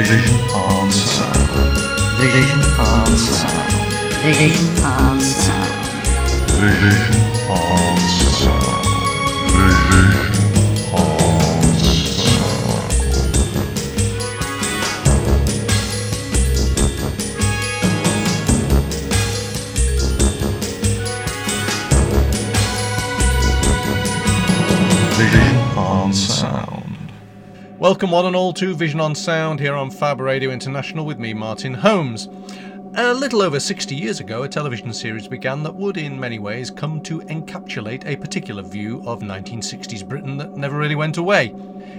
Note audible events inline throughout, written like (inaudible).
Vision on Sound. Um, Vision on sound. Um, Vision on sound. Um, Vision on Welcome, one and all, to Vision on Sound here on Fab Radio International with me, Martin Holmes. A little over 60 years ago, a television series began that would, in many ways, come to encapsulate a particular view of 1960s Britain that never really went away.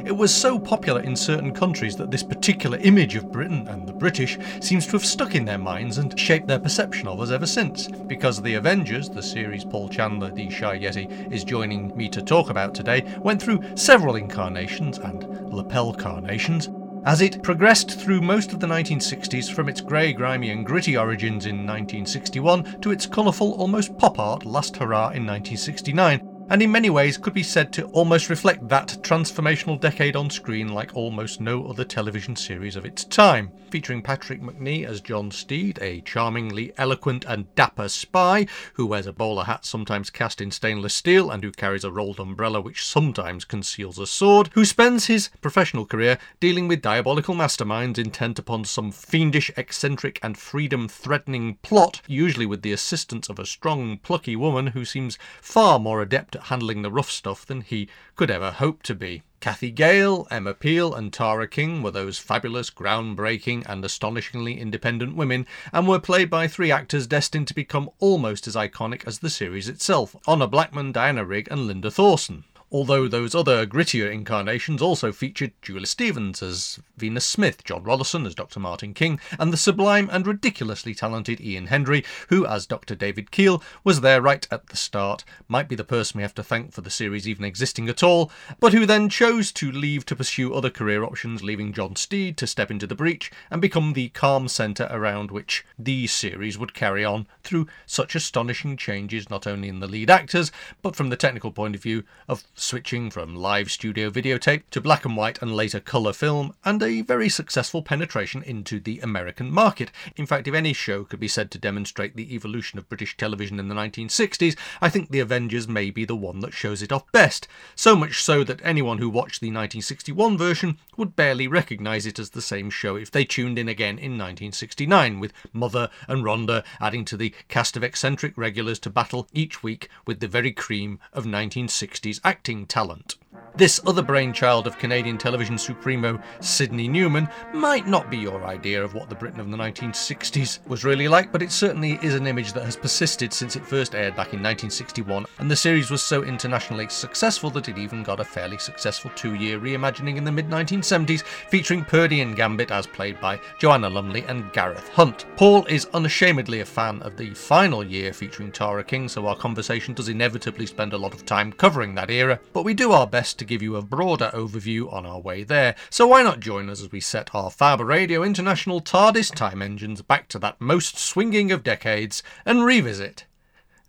It was so popular in certain countries that this particular image of Britain and the British seems to have stuck in their minds and shaped their perception of us ever since. Because The Avengers, the series Paul Chandler, the Shy Yeti, is joining me to talk about today, went through several incarnations and lapel carnations, as it progressed through most of the 1960s from its grey, grimy, and gritty origins in 1961 to its colourful, almost pop art last hurrah in 1969, and in many ways could be said to almost reflect that transformational decade on screen like almost no other television series of its time. Featuring Patrick Macnee as John Steed, a charmingly eloquent and dapper spy who wears a bowler hat sometimes cast in stainless steel and who carries a rolled umbrella which sometimes conceals a sword, who spends his professional career dealing with diabolical masterminds intent upon some fiendish, eccentric, and freedom threatening plot, usually with the assistance of a strong, plucky woman who seems far more adept at handling the rough stuff than he could ever hope to be. Cathy Gale, Emma Peel, and Tara King were those fabulous, groundbreaking, and astonishingly independent women, and were played by three actors destined to become almost as iconic as the series itself Honor Blackman, Diana Rigg, and Linda Thorson. Although those other grittier incarnations also featured Julia Stevens as Venus Smith, Jon Rollason as Dr. Martin King, and the sublime and ridiculously talented Ian Hendry, who, as Dr. David Keel, was there right at the start, might be the person we have to thank for the series even existing at all, but who then chose to leave to pursue other career options, leaving John Steed to step into the breach and become the calm centre around which the series would carry on through such astonishing changes not only in the lead actors, but from the technical point of view of switching from live studio videotape to black and white and later colour film, and a very successful penetration into the American market. In fact, if any show could be said to demonstrate the evolution of British television in the 1960s, I think The Avengers may be the one that shows it off best. So much so that anyone who watched the 1961 version would barely recognise it as the same show if they tuned in again in 1969, with Mother and Rhonda adding to the cast of eccentric regulars to battle each week with the very cream of 1960s acting talent. This other brainchild of Canadian television supremo Sydney Newman might not be your idea of what the Britain of the 1960s was really like, but it certainly is an image that has persisted since it first aired back in 1961, and the series was so internationally successful that it even got a fairly successful two year reimagining in the mid 1970s, featuring Purdy and Gambit as played by Joanna Lumley and Gareth Hunt. Paul is unashamedly a fan of the final year featuring Tara King, so our conversation does inevitably spend a lot of time covering that era, but we do our best to give you a broader overview on our way there. So why not join us as we set our Fab Radio International TARDIS time engines back to that most swinging of decades and revisit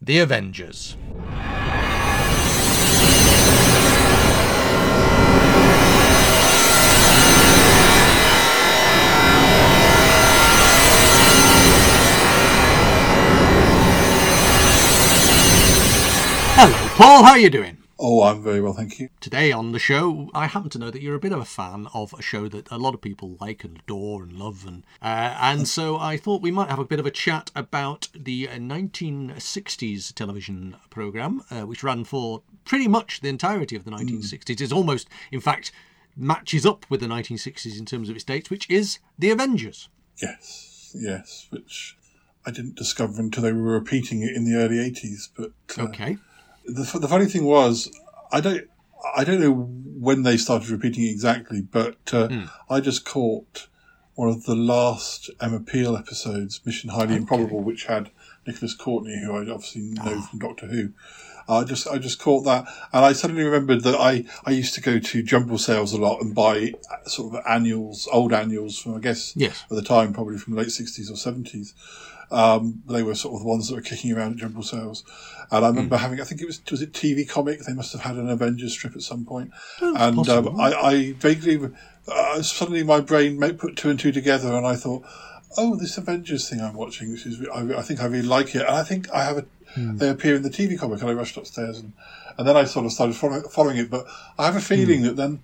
The Avengers. Hello, Paul. How are you doing? Oh, I'm very well, thank you. Today on the show, I happen to know that you're a bit of a fan of a show that a lot of people like and adore and love, and uh, and so I thought we might have a bit of a chat about the uh, 1960s television program, uh, which ran for pretty much the entirety of the 1960s. It's almost, in fact, matches up with the 1960s in terms of its dates, which is The Avengers. Yes, yes, which I didn't discover until they were repeating it in the early 80s. But uh, Okay. The, the funny thing was, I don't, I don't know when they started repeating exactly, but uh, I just caught one of the last Emma Peel episodes, Mission Highly Improbable, which had Nicholas Courtney, who I obviously know from Doctor Who. I just I just caught that, and I suddenly remembered that I, I used to go to jumble sales a lot and buy uh, sort of annuals, old annuals from I guess Yes. at the time probably from the late sixties or seventies, Um, they were sort of the ones that were kicking around at General Sales. And I Hmm. remember having, I think it was, was it TV Comic? They must have had an Avengers strip at some point. Oh, and um, I, I vaguely, uh, suddenly my brain put two and two together and I thought, oh, this Avengers thing I'm watching, which is, I, I think I really like it. And I think I have a, Hmm. they appear in the TV comic and I rushed upstairs and, and then I sort of started follow, following it. But I have a feeling Hmm. that then,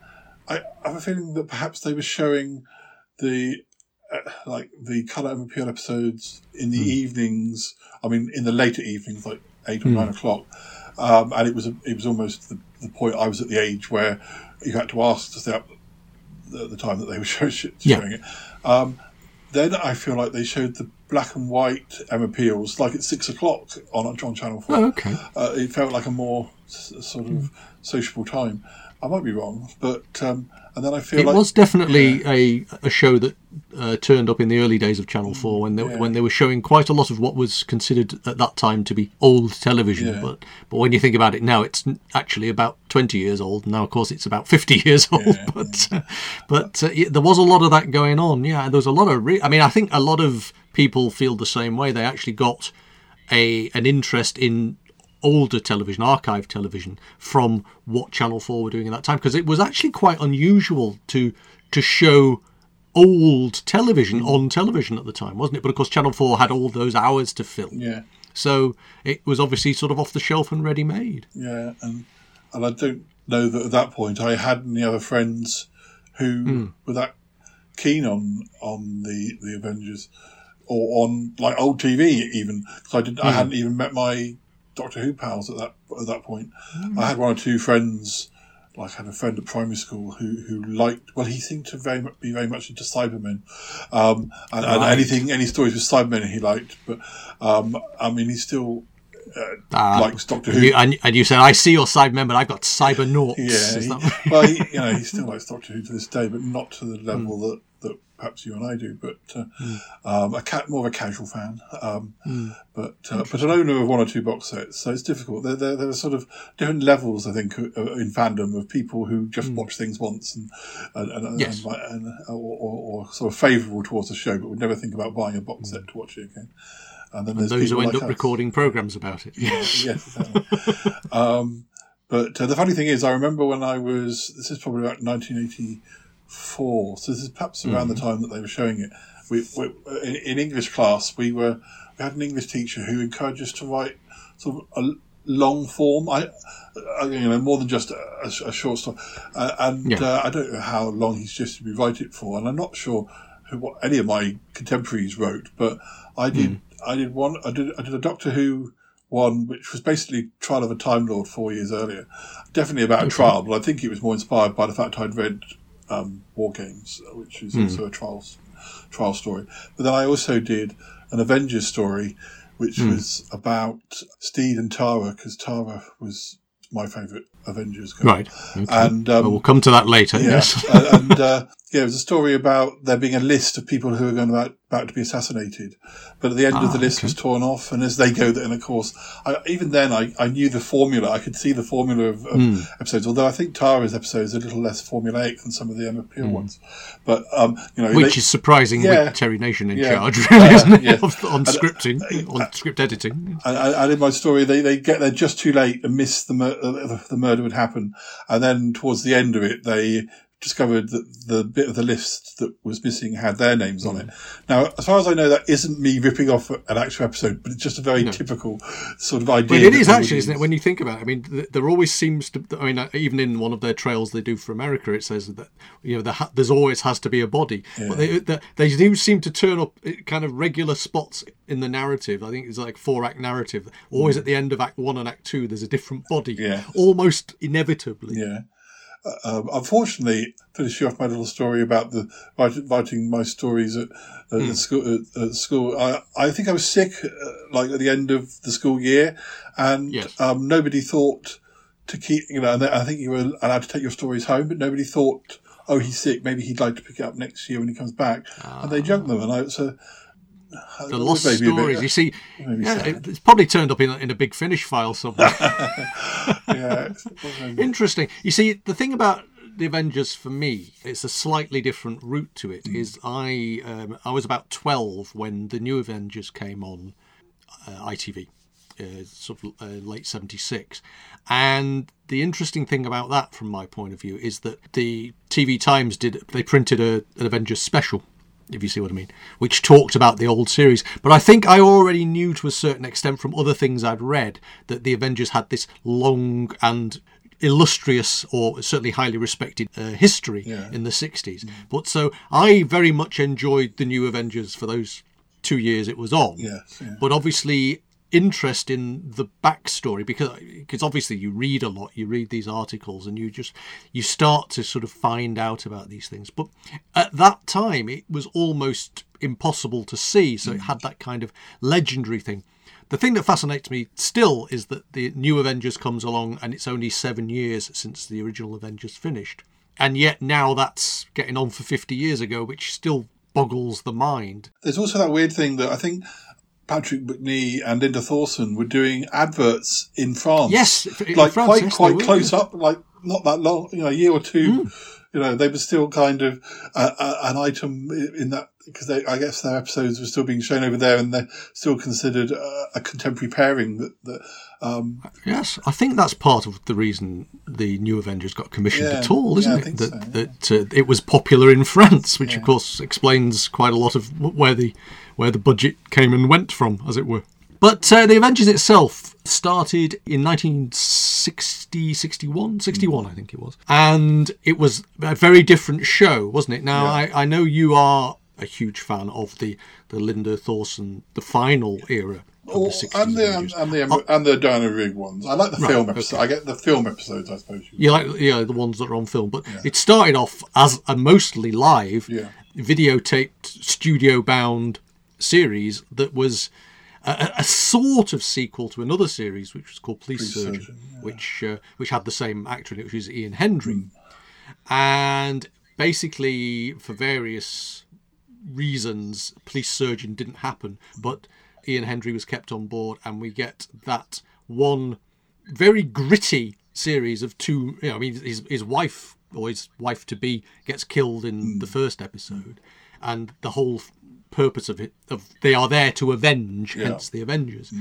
I, I have a feeling that perhaps they were showing the, uh, like the colour Emma Peel episodes in the evenings. I mean, in the later evenings, like eight or nine o'clock. Um, and it was, it was almost the, the point I was at the age where you had to ask to stay up the, the time that they were (laughs) show, sh- Yeah. showing it. Um, then I feel like they showed the black and white Emma Peels like at six o'clock on on Channel Four. Oh, okay. Uh, it felt like a more s- sort of sociable time. I might be wrong, but um, and then I feel It like was definitely a, a show that uh, turned up in the early days of Channel Four when they Yeah. when they were showing quite a lot of what was considered at that time to be old television. Yeah. But but when you think about it now, it's actually about twenty years old. Now, of course, it's about fifty (laughs) years old. Yeah, but uh, but uh, yeah, there was a lot of that going on. Yeah, there was a lot of. Re- I mean, I think a lot of people feel the same way. They actually got a an interest in older television, archive television, from what Channel Four were doing at that time, because it was actually quite unusual to to show old television on television at the time, wasn't it? But of course, Channel Four had all those hours to fill, yeah, so it was obviously sort of off the shelf and ready made. yeah, and and I don't know that at that point I had any other friends who Hmm. were that keen on on the the Avengers or on like old TV even because I did Hmm. I hadn't even met my Doctor Who pals at that at that point. Hmm. I had one or two friends. Like I had a friend at primary school who, who liked well he seemed to very be very much into Cybermen, um, and, and anything any stories with Cybermen he liked. But um, I mean he still Ah, likes Doctor Who. you, and, and you said, "I see your Cybermen, but I've got Cybernauts." Yeah, he, that- (laughs) well, he, you know, he still likes Doctor Who to this day, but not to the level that, that perhaps you and I do. But uh, um, a cat, more of a casual fan, um, but uh, but an owner of one or two box sets. So it's difficult. There, there, there are sort of different levels, I think, uh, in fandom of people who just watch things once and and, and, Yes. and, and or, or, or sort of favourable towards the show, but would never think about buying a box set to watch it again. And then there's those who end like up us. recording programs about it. Yes. (laughs) yes, exactly. um, but uh, the funny thing is, I remember when I was, this is probably about 1984, so this is perhaps around the time that they were showing it. We, we in, in English class, we were we had an English teacher who encouraged us to write sort of a long form, I, uh, you know, more than just a, a- a short story. Uh, and Yeah. uh, I don't know how long he suggested we write it for, and I'm not sure who what any of my contemporaries wrote, but I did. I did one. I did. I did a Doctor Who one, which was basically Trial of a Time Lord four years earlier. Definitely about a trial, but I think it was more inspired by the fact I'd read um, War Games, which is also a trial trial story. But then I also did an Avengers story, which was about Steed and Tara, because Tara was my favourite Avengers. Right. Okay. And um, Well, we'll come to that later. yeah, Yes. and, and uh, yeah, it was a story about there being a list of people who are going about, about to be assassinated, but at the end of Ah, the list was torn off, and as they go, and of course, I, even then, I, I knew the formula. I could see the formula of, of Hmm. episodes. Although I think Tara's episode is a little less formulaic than some of the Emma Peel ones, but um, you know. Which they- is surprising Yeah. with Terry Nation in Yeah. charge, (laughs) really, Uh, isn't it? yeah. Of- on And, uh, scripting, on script editing. And, and and in my story, they, they get there just too late and miss the mur- uh, the murder would happen, and then towards the end of it, they discovered that the bit of the list that was missing had their names on it. Now, as far as I know, that isn't me ripping off an actual episode, but it's just a very typical sort of idea. But it is actually, isn't it? When you think about it, I mean, th- there always seems to. I mean, uh, even in one of their trails they do for America, it says that you know there ha- there's always has to be a body, but they they, they do seem to turn up kind of regular spots in the narrative. I think it's like four act narrative. Always at the end of Act One and Act Two, there's a different body, Mm. Yeah. almost inevitably. Yeah. Uh, unfortunately, finishing off my little story about the writing, writing my stories at, at the school, at, at school, I, I think I was sick, uh, like at the end of the school year, and Yes. um, nobody thought to keep, you know, and I think you were allowed to take your stories home, but nobody thought, oh, he's sick, maybe he'd like to pick it up next year when he comes back, and they junked them, and I so. The lost a bit- stories. You see, yeah, it, it's probably turned up in a, in a big finish file somewhere. (laughs) yeah, Interesting. You see, the thing about the Avengers for me, it's a slightly different route to it. Is I um, I was about twelve when the new Avengers came on uh, ITV, uh, sort of uh, late '76, and the interesting thing about that, from my point of view, is that the TV Times did they printed a, an Avengers special. If you see what I mean, which talked about the old series. But I think I already knew to a certain extent from other things I'd read that the Avengers had this long and illustrious or certainly highly respected uh, history Yeah. in the 60s. But so I very much enjoyed the new Avengers for those two years it was on. Yes, yeah. But obviously interest in the backstory because because obviously you read a lot you read these articles and you just you start to sort of find out about these things but at that time it was almost impossible to see so it mm. had that kind of legendary thing the thing that fascinates me still is that the new Avengers comes along and it's only seven years since the original Avengers finished. And yet now that's getting on for 50 years ago, which still boggles the mind. There's also that weird thing that I think Patrick Macnee and Linda Thorson were doing adverts in France. Yes, in like France, quite yes, quite close up, like not that long, you know, a year or two. Hmm. You know, they were still kind of uh, uh, an item in that because I guess their episodes were still being shown over there, and they're still considered uh, a contemporary pairing. That that um, Yes, I think that's part of the reason the new Avengers got commissioned Yeah, at all, isn't yeah, it? that so, yeah. that uh, it was popular in (laughs) France, which of course explains quite a lot of where the where the budget came and went from, as it were. But uh, the Avengers itself started in 1960, 61, 61, I think it was, and it was a very different show, wasn't it? Now Yeah. I, I know you are a huge fan of the the Linda Thorson, the final era of or, the 60s and the and the and the Diana Rigg ones. I like the film okay. episodes. I get the film episodes, I suppose. you- You like yeah the ones that are on film, but it started off as a mostly live, Yeah. videotaped, studio bound series that was a, a- sort of sequel to another series which was called Police, Police Surgeon, Surgeon, yeah. which uh, which had the same actor in it, which is Ian Hendry, Hmm. and basically for various reasons, Police Surgeon didn't happen, but Ian Hendry was kept on board, and we get that one very gritty series of two. You know, I mean, his his wife or his wife to be gets killed in the first episode, and the whole purpose of it of they are there to avenge, hence the Avengers,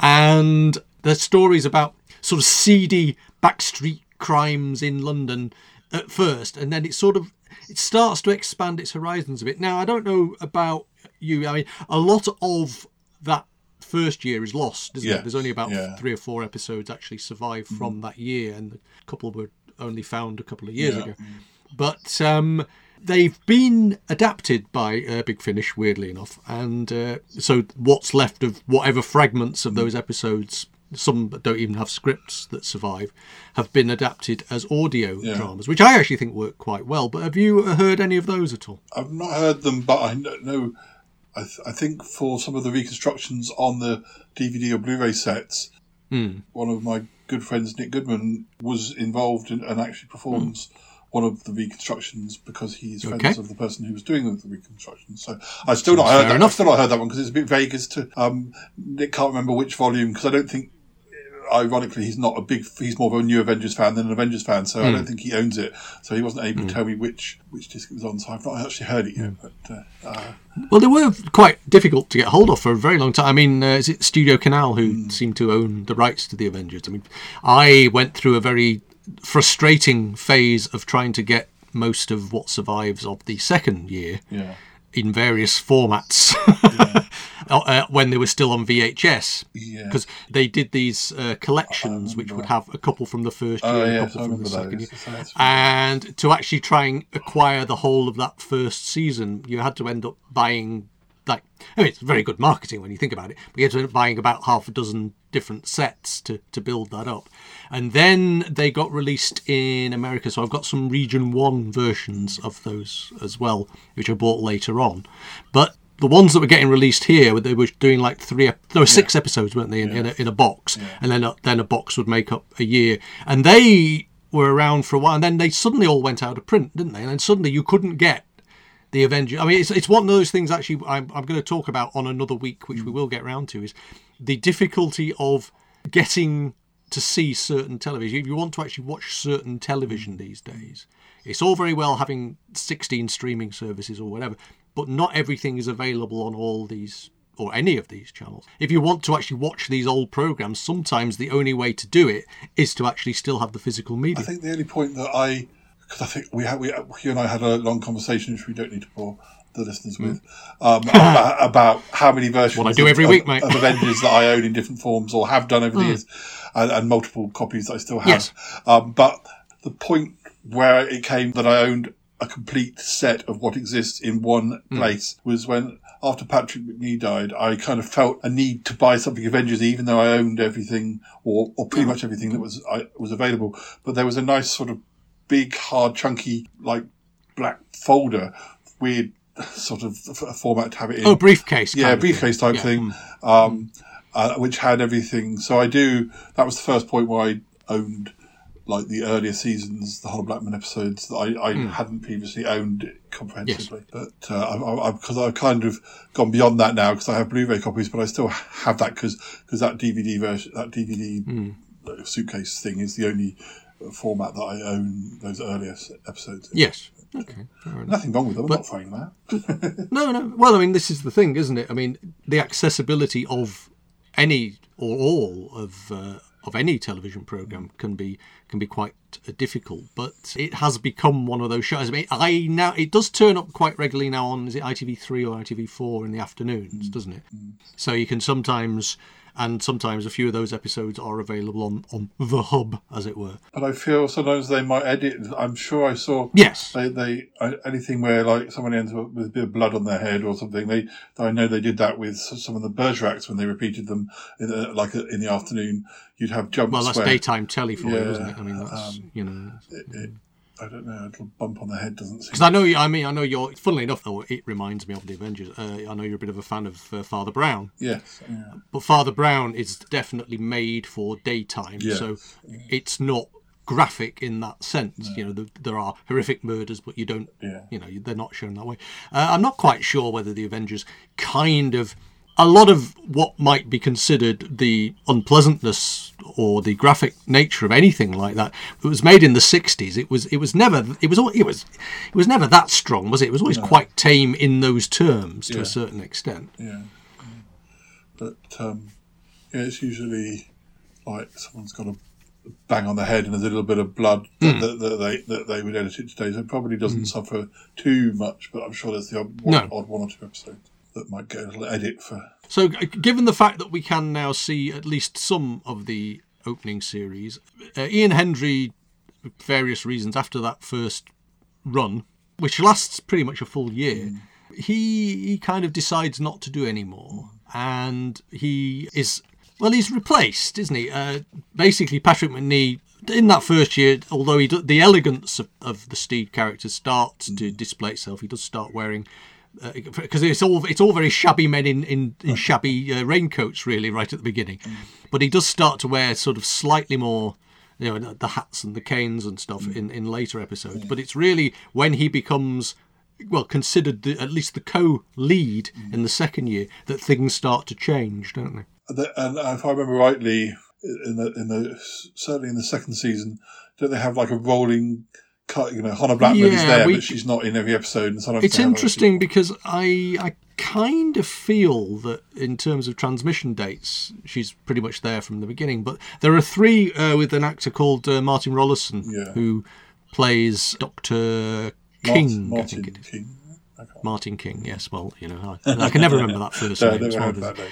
and the stories about sort of seedy backstreet crimes in London at first, and then it sort of it starts to expand its horizons a bit. Now I don't know about you. I mean, a lot of that first year is lost, isn't Yeah, it? There's only about yeah. three or four episodes actually survive from that year, and a couple were only found a couple of years Yeah. ago. But um, they've been adapted by uh, Big Finish, weirdly enough, and uh, so what's left of whatever fragments of those episodes. Some that don't even have scripts that survive have been adapted as audio Yeah. dramas, which I actually think work quite well. But have you heard any of those at all? I've not heard them, but I know. I, th- I think for some of the reconstructions on the DVD or Blu-ray sets, Hmm. one of my good friends, Nick Goodman, was involved in, and actually performs one of the reconstructions because he's friends of the person who was doing the reconstructions. So I've still not heard that. enough. I've still not heard that one because it's a bit vague as to. Um, Nick can't remember which volume because I don't think. Ironically, he's not a big. He's more of a new Avengers fan than an Avengers fan, so I Hmm. don't think he owns it. So he wasn't able to tell me which which disc it was on. So I've not actually heard it Hmm. yet. But uh, uh, Well, they were quite difficult to get hold of for a very long time. I mean, uh, is it Studio Canal who seemed to own the rights to the Avengers? I mean, I went through a very frustrating phase of trying to get most of what survives of the second year yeah, in various formats. (laughs) Uh, when they were still on VHS. Yeah. Because they did these uh, collections, which would have a couple from the first year, Oh, a couple from the second year, and to actually try and acquire the whole of that first season, you had to end up buying like I mean, it's very good marketing when you think about it. But you had to end up buying about half a dozen different sets to to build that up, and then they got released in America. So I've got some Region One versions of those as well, which I bought later on. But the ones that were getting released here, they were doing like three, there were six episodes, weren't they, in, in, a, in a box, and then a, then a box would make up a year, and they were around for a while, and then they suddenly all went out of print, didn't they? And then suddenly you couldn't get the Avengers. I mean, it's, it's one of those things actually I'm, I'm going to talk about on another week, which mm. we will get round to, is the difficulty of getting to see certain television, if you want to actually watch certain television these days, it's all very well having 16 streaming services or whatever, but not everything is available on all these or any of these channels. If you want to actually watch these old programs, sometimes the only way to do it is to actually still have the physical media. I think the only point that I, because I think we had, we, you and I had a long conversation, which we don't need to bore the listeners with, um, (laughs) about, about how many versions What I do of- every of, week, mate. of Avengers that I own in different forms or have done over Hmm. the years, and, and multiple copies that I still have. Yes. Um, but the point where it came that I owned a complete set of what exists in one Hmm. place was when after Patrick Macnee died, I kind of felt a need to buy something Avengers, even though I owned everything or, or pretty much everything that was I, was available. But there was a nice sort of big, hard, chunky, like black folder, weird sort of f- format to have it in. Oh, briefcase. yeah, briefcase thing. type Yeah. thing, um, uh, which had everything. So I do. That was the first point where I owned like the earlier seasons, the Honor Blackman episodes that I, I hadn't previously owned comprehensively. But uh, I, I, because I've kind of gone beyond that now because I have Blu-ray copies, but I still have that because because that DVD version, that DVD suitcase thing is the only format that I own those earlier episodes. in. Yes. Okay. Nothing wrong with them. I'm not them out. (laughs) No, no. Well, I mean, this is the thing, isn't it? I mean, the accessibility of any or all of uh, of any television program can be can be quite uh, difficult, but it has become one of those shows. I mean, I now it does turn up quite regularly now on is it ITV3 or ITV4 in the afternoons, doesn't it? So you can sometimes and sometimes a few of those episodes are available on on the hub, as it were. But I feel sometimes they might edit. I'm sure I saw Yes. they they uh, anything where like someone ends up with a bit of blood on their head or something. They I know they did that with some of the Bergeracs when they repeated them in the, like in the afternoon. You'd have jumps Well, that's where daytime telly for you, Yeah, isn't it? I mean, that's you know. it, it, I don't know a little bump on the head doesn't seem. Because I know, I mean, I know you're. Funnily enough, though, it reminds me of the Avengers. Uh, I know you're a bit of a fan of uh, Father Brown, Yes, yeah. but Father Brown is definitely made for daytime, Yeah. so it's not graphic in that sense. You know, the, there are horrific murders, but you don't. Yeah. You know, they're not shown that way. Uh, I'm not quite sure whether the Avengers kind of. A lot of what might be considered the unpleasantness or the graphic nature of anything like that it was made in the 60s it was it was never it was it was it was never that strong was it it was always quite tame in those terms to Yeah. a certain extent Yeah. But um, yeah, it's usually like someone's got a bang on the head and there's a little bit of blood Hmm. that, that they that they would edit it today. So it probably doesn't suffer too much, but I'm sure there's the odd one, No. odd one or two episodes that might get a little edit for. So, given the fact that we can now see at least some of the opening series, uh, Ian Hendry, various reasons, after that first run, which lasts pretty much a full year, he he kind of decides not to do any more, and he is well, he's replaced, isn't he? Uh, basically, Patrick Macnee. In that first year, although he do, the elegance of, of the Steed character starts to display itself, he does start wearing Uh, because it's all it's all very shabby men in in, in shabby uh, raincoats really right at the beginning, mm. but he does start to wear sort of slightly more you know the- hats and the canes and stuff mm. in in later episodes. But it's really when he becomes well considered the, at least the co-lead mm. in the second year that things start to change, don't they? The- And if I remember rightly, in the in the certainly in the second season, don't they have like a rolling? You know, Honor Blackman is there, we- but she's not in every episode. And It's they have a- interesting because I I kind of feel that in terms of transmission dates, she's pretty much there from the beginning. But there are three uh, with an actor called uh, Martin Rollason Yeah. who plays Doctor King. Martin think it is. King. I Martin King, yes. Well, you know, I, I can never (laughs) remember that first No, name. never It's one heard of that name.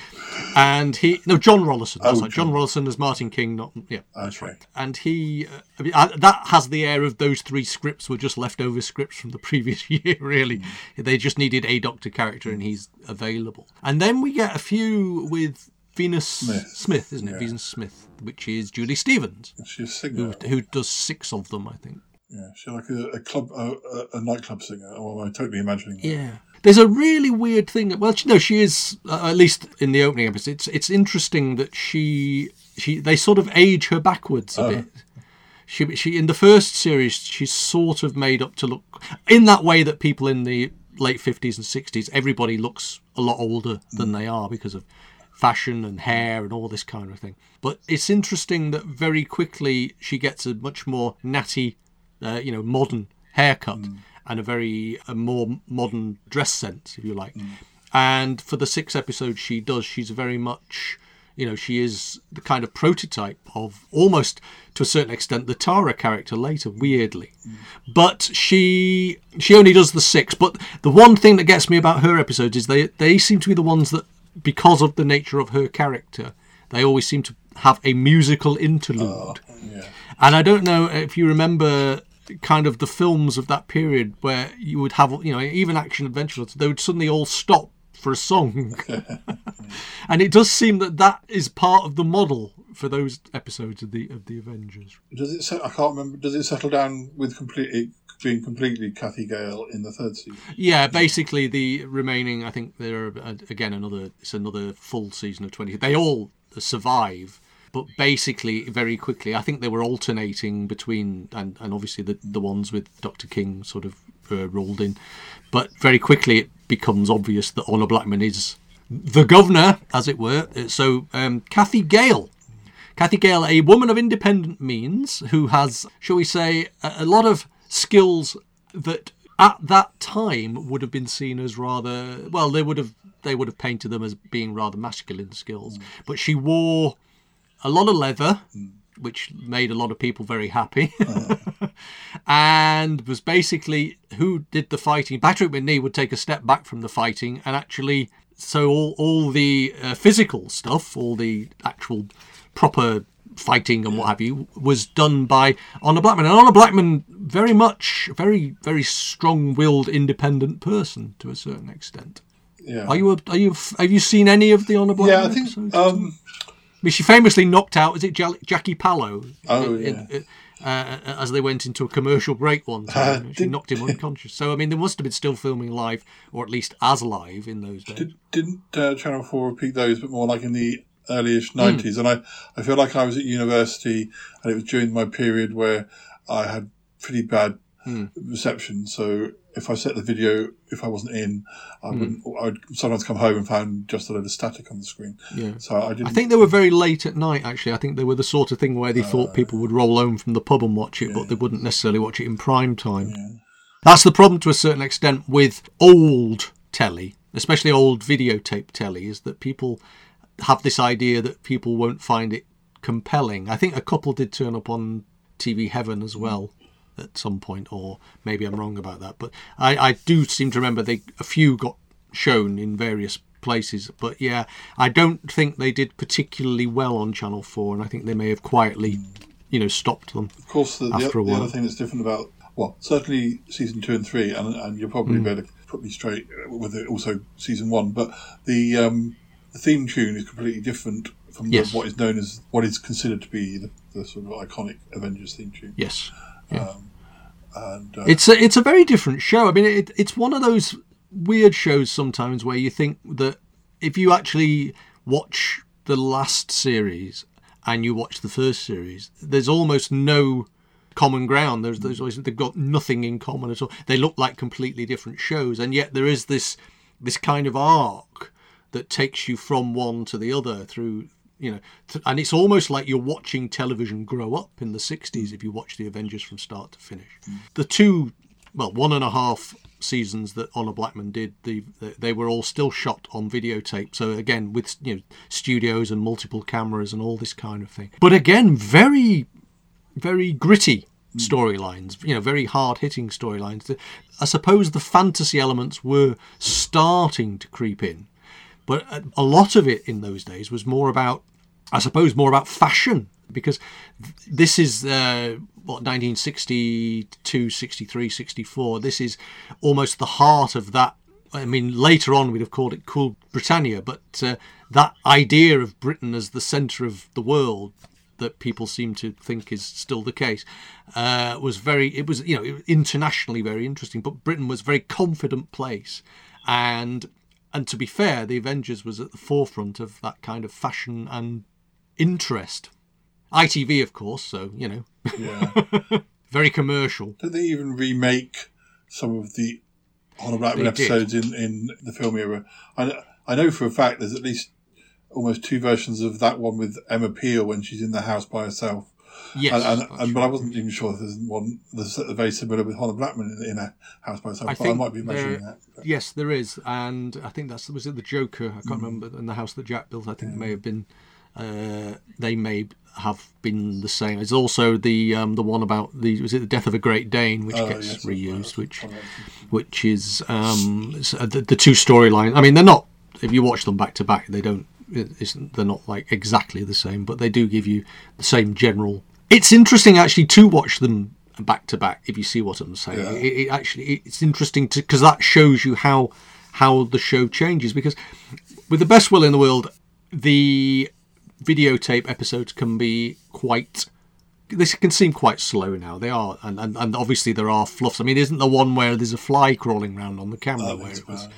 and he no Jon Rollason. That's Oh, right. John John. Rollason as Martin King. Not yeah, that's Okay. right. And he uh, I mean, uh, that has the air of those three scripts were just leftover scripts from the (laughs) previous year. Really, Hmm. they just needed a Doctor character, and he's available. And then we get a few with Venus Smith, Smith. isn't it? Yeah. Venus Smith, which is Julie Stevens, She's who, who does six of them, I think. Yeah, she's like a, a club, a, a, nightclub singer. I'm totally imagining that? Yeah. There's a really weird thing. Well, she- no, she is uh, at least in the opening episode. It's it's interesting that she she they sort of age her backwards a bit. She she in the first series she's sort of made up to look in that way that people in the late 50s and 60s everybody looks a lot older than they are because of fashion and hair and all this kind of thing. But it's interesting that very quickly she gets a much more natty, uh, you know, modern haircut mm. and a very a more modern dress sense, if you like. Mm. And for the six episodes she does, she's very much, you know, she is the kind of prototype of almost to a certain extent the Tara character later, weirdly. Mm. But she she only does the six. But the one thing that gets me about her episodes is they they seem to be the ones that, because of the nature of her character, they always seem to have a musical interlude. Oh, yeah. And I don't know if you remember kind of the films of that period where you would have, you know, even action adventure they would suddenly all stop for a song. (laughs) and it does seem that that is part of the model for those episodes of the of the Avengers. Does it? I can't remember. Does it settle down with completely being completely Cathy Gale in the third season? Yeah, basically the remaining, I think there are again another it's another full season of 20. They all survive. But basically, very quickly, I think they were alternating between, and, and obviously the, the ones with Dr. King sort of uh, rolled in. But very quickly, it becomes obvious that Honor Blackman is the governor, as it were. Uh, So, um, Cathy Gale. Cathy Gale, a woman of independent means who has, shall we say, a, a lot of skills that at that time would have been seen as rather well they would have they would have painted them as being rather masculine skills but she wore a lot of leather which made a lot of people very happy (laughs) and was basically who did the fighting patrick macnee would take a step back from the fighting and actually so all, all the uh, physical stuff all the actual proper fighting and what have you was done by Honor Blackman. And Honor Blackman, very much, a very, very strong-willed, independent person to a certain extent. Yeah. Are you? A, are you? Have you seen any of the Honor Blackman yeah, I think. Um, mean, she famously knocked out. Is it Jackie Pallo? Oh, in- in- uh, as they went into a commercial break one time, Uh, she did- knocked him unconscious. So I mean, they must have been still filming live, or at least as live in those days. did, didn't uh, Channel Four repeat those, but more like in the earlyish Hmm. nineties? And I, I feel like I was at university, and it was during my period where I had pretty bad Hmm. reception. So if I set the video, if I wasn't in, I Hmm. wouldn't. I'd sometimes come home and found just a load of static on the screen. Yeah. So I didn't. I think they were very late at night. Actually, I think they were the sort of thing where they Uh, thought people would roll home from the pub and watch it, but they wouldn't necessarily watch it in prime time. That's the problem to a certain extent with old telly, especially old videotape telly, is that people have this idea that people won't find it compelling. I think a couple did turn up on TV Heaven as well at some point, or maybe I'm wrong about that. But I, I do seem to remember they a few got shown in various places. But yeah, I don't think they did particularly well on Channel Four, and I think they may have quietly, you know, stopped them. Of course, the, the, after a the other thing that's different about well, certainly season two and three, and, and you'll probably Hmm. better put me straight with it also season one, but the um, the theme tune is completely different from the, what is known as what is considered to be the, the sort of iconic Avengers theme tune. Yes. And uh, It's a it's a very different show. I mean, it, it's one of those weird shows sometimes where you think that if you actually watch the last series and you watch the first series, there's almost no common ground. There's there's always they've got nothing in common at all. They look like completely different shows, and yet there is this this kind of arc that takes you from one to the other through you know th- and it's almost like you're watching television grow up in the 60s mm. if you watch the avengers from start to finish. Mm. The two well one and a half seasons that honor blackman did the, the they were all still shot on videotape. So again with you know studios and multiple cameras and all this kind of thing. But again very very gritty mm. storylines, you know, very hard hitting storylines. I suppose the fantasy elements were starting to creep in, but a lot of it in those days was more about, I suppose, more about fashion because this is uh, what 1962, 63, 64. This is almost the heart of that. I mean, later on we'd have called it Cool Britannia, but uh, that idea of Britain as the centre of the world that people seem to think is still the case uh, was very it was you know internationally very interesting but britain was a very confident place and and to be fair the avengers was at the forefront of that kind of fashion and interest itv of course so you know yeah, (laughs) very commercial did they even remake some of the Honor Blackman did. episodes in, in the film era? I, I know for a fact there's at least almost two versions of that one with Emma Peel when she's in the house by herself. Yes, and, and, and but I wasn't even sure if there's one that's very similar with Honor Blackman in, in a house by herself. I but I might be imagining there- that. Yes, there is, and I think that's was it the Joker. I Mm. can't remember. In the house that Jack built, I think may have been. Uh, they may have been the same. There's also the um, the one about the was it the death of a Great Dane, which Oh, gets yes, reused, which which is um, uh, the, the two storylines. I mean, they're not. If you watch them back to back, they don't. They're not like exactly the same, but they do give you the same general. It's interesting actually to watch them back to back. If you see what I'm saying, Yeah. it, it actually it's interesting to because that shows you how how the show changes. Because with the best will in the world, the videotape episodes can be quite this can seem quite slow now. They are, and, and, and obviously there are fluffs. I mean, isn't the one where there's a fly crawling around on the camera where it was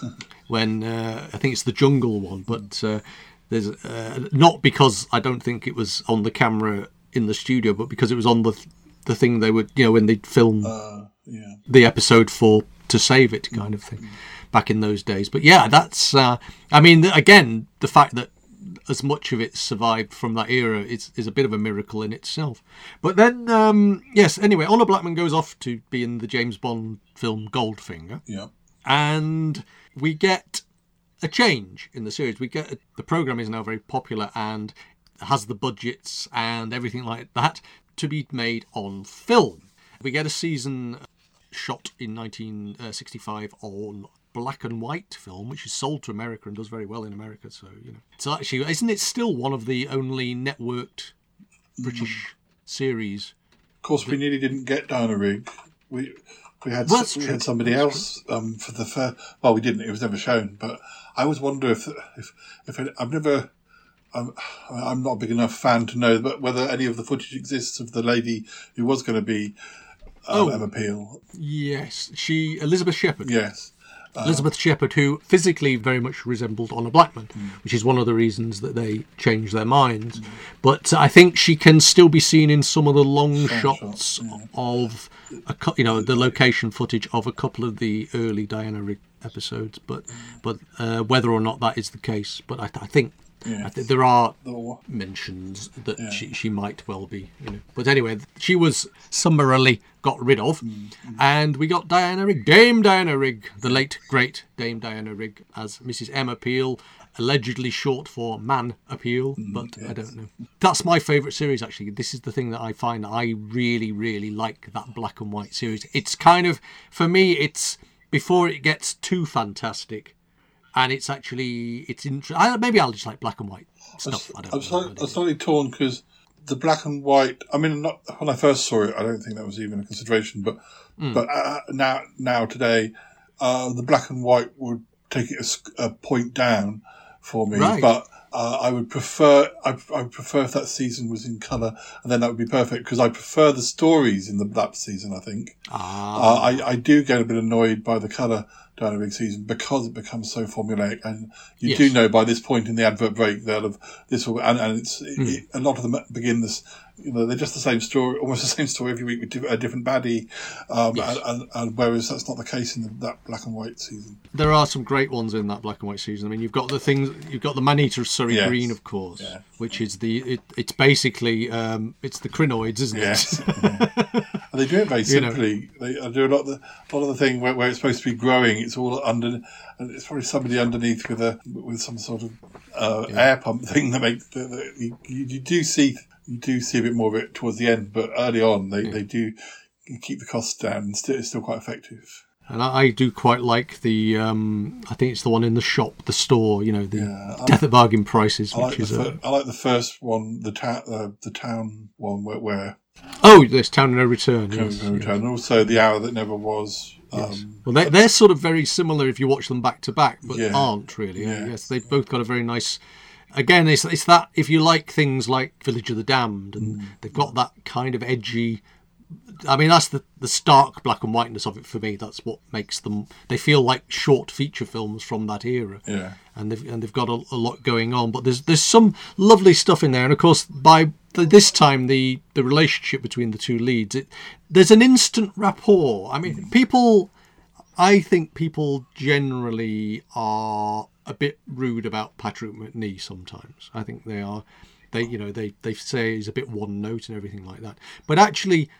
(laughs) when uh, I think it's the jungle one, but uh, there's uh, not because I don't think it was on the camera in the studio, but because it was on the the thing they would, you know, when they'd film Uh, yeah. the episode for to save it kind of thing back in those days. But yeah, that's uh, I mean again the fact that as much of it survived from that era is, is a bit of a miracle in itself. But then um, yes, anyway, Honor Blackman goes off to be in the James Bond film Goldfinger Yeah. and we get a change in the series. We get the program is now very popular and has the budgets and everything like that to be made on film. We get a season shot in 1965 on black and white film, which is sold to America and does very well in America. So you know, so actually, isn't it still one of the only networked British series? Of course, we nearly didn't get Diana Rigg. We we had Well, we had somebody That's else um, for the first. Well, we didn't. It was never shown. But I always wonder if if if I've never. I'm, I'm not a big enough fan to know, but whether any of the footage exists of the lady who was going to be um, Oh. Emma Peel. Yes, she Elizabeth Shepherd. Yes. Elizabeth Shepherd, who physically very much resembled Honor Blackman, Hmm. which is one of the reasons that they changed their minds. But I think she can still be seen in some of the long Short shots shots, yeah. of, a, you know, the location footage of a couple of the early Diana Rigg episodes. But but uh, whether or not that is the case, but I, I think Yeah. I think there are The- mentions that Yeah. she, she might well be, you know. But anyway, she was summarily got rid of, mm, mm. and we got Diana Rigg, Dame Diana Rigg, the late great Dame Diana Rigg, as Mrs. Emma Peel, allegedly short for Man Appeal, mm, but I don't know. That's my favourite series actually. This is the thing that I find I really, really like that black and white series. It's kind of for me, it's before it gets too fantastic. And it's actually it's interesting. Maybe I'll just like black and white stuff. I don't I'm know. slightly, I'm slightly torn because the black and white. I mean, not, when I first saw it, I don't think that was even a consideration. But Hmm. but uh, now now today, uh, the black and white would take it a, a point down for me. Right. But uh, I would prefer I, I would prefer if that season was in color, and then that would be perfect because I prefer the stories in the that season. I think Ah, uh, I I do get a bit annoyed by the color. Diana Rigg season because it becomes so formulaic, and you Yes. do know by this point in the advert break that of this will, and, and it's Hmm. it, a lot of them begin this. You know, they're just the same story, almost (laughs) the same story every week with a different baddie. Um, Yes. and, and, and whereas that's not the case in the, that black and white season. there are some great ones in that black and white season. I mean, you've got the things. You've got the man-eater of Surrey Yes. Green, of course, Yeah. which is the. It, it's basically um, it's the crinoids, isn't it? (laughs) yeah. they do it very You know. simply. They uh, do a lot of the a lot of the thing where, where it's supposed to be growing. It's all under, and it's probably somebody underneath with a with some sort of uh, air pump (laughs) thing that makes the, the, you, you do see you do see a bit more of it towards the end, but early on they, they do keep the costs down. and still, it's still quite effective. And I, I do quite like the. Um, I think it's the one in the shop, the store. You know, the Yeah, death at bargain prices, I like, the fir- I like the first one, the town, uh, the town one where, where Oh, there's Town and No Return. Yes, Return, yes. and also the hour that never was. Yes. Um, Well, they, they're sort of very similar if you watch them back to back, but Yeah. aren't really. Yeah. Yes, they've both got a very nice. Again, it's, it's that if you like things like Village of the Damned, and Mm. they've got that kind of edgy. I mean, that's the the stark black and whiteness of it for me. That's what makes them. They feel like short feature films from that era yeah. and they've and they've got a, a lot going on. But there's there's some lovely stuff in there, and of course by this time the the relationship between the two leads, it there's an instant rapport. I mean, mm. people, I think people generally are a bit rude about Patrick Macnee sometimes. I think they are. They, you know, they they say he's a bit one note and everything like that. But actually,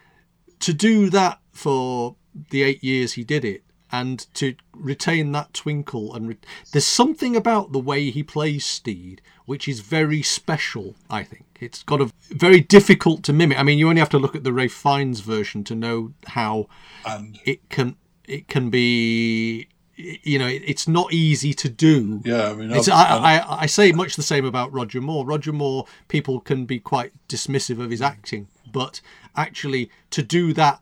to do that for the eight years he did it and to retain that twinkle and re- there's something about the way he plays steed which is very special i think. It's got a very difficult to mimic. I mean you only have to look at the ralph fiennes version to know how And it can it can be you know it's not easy to do. Yeah, I mean, it's, I, I, I say much the same about Roger Moore. Roger Moore, people can be quite dismissive of his acting, but actually to do that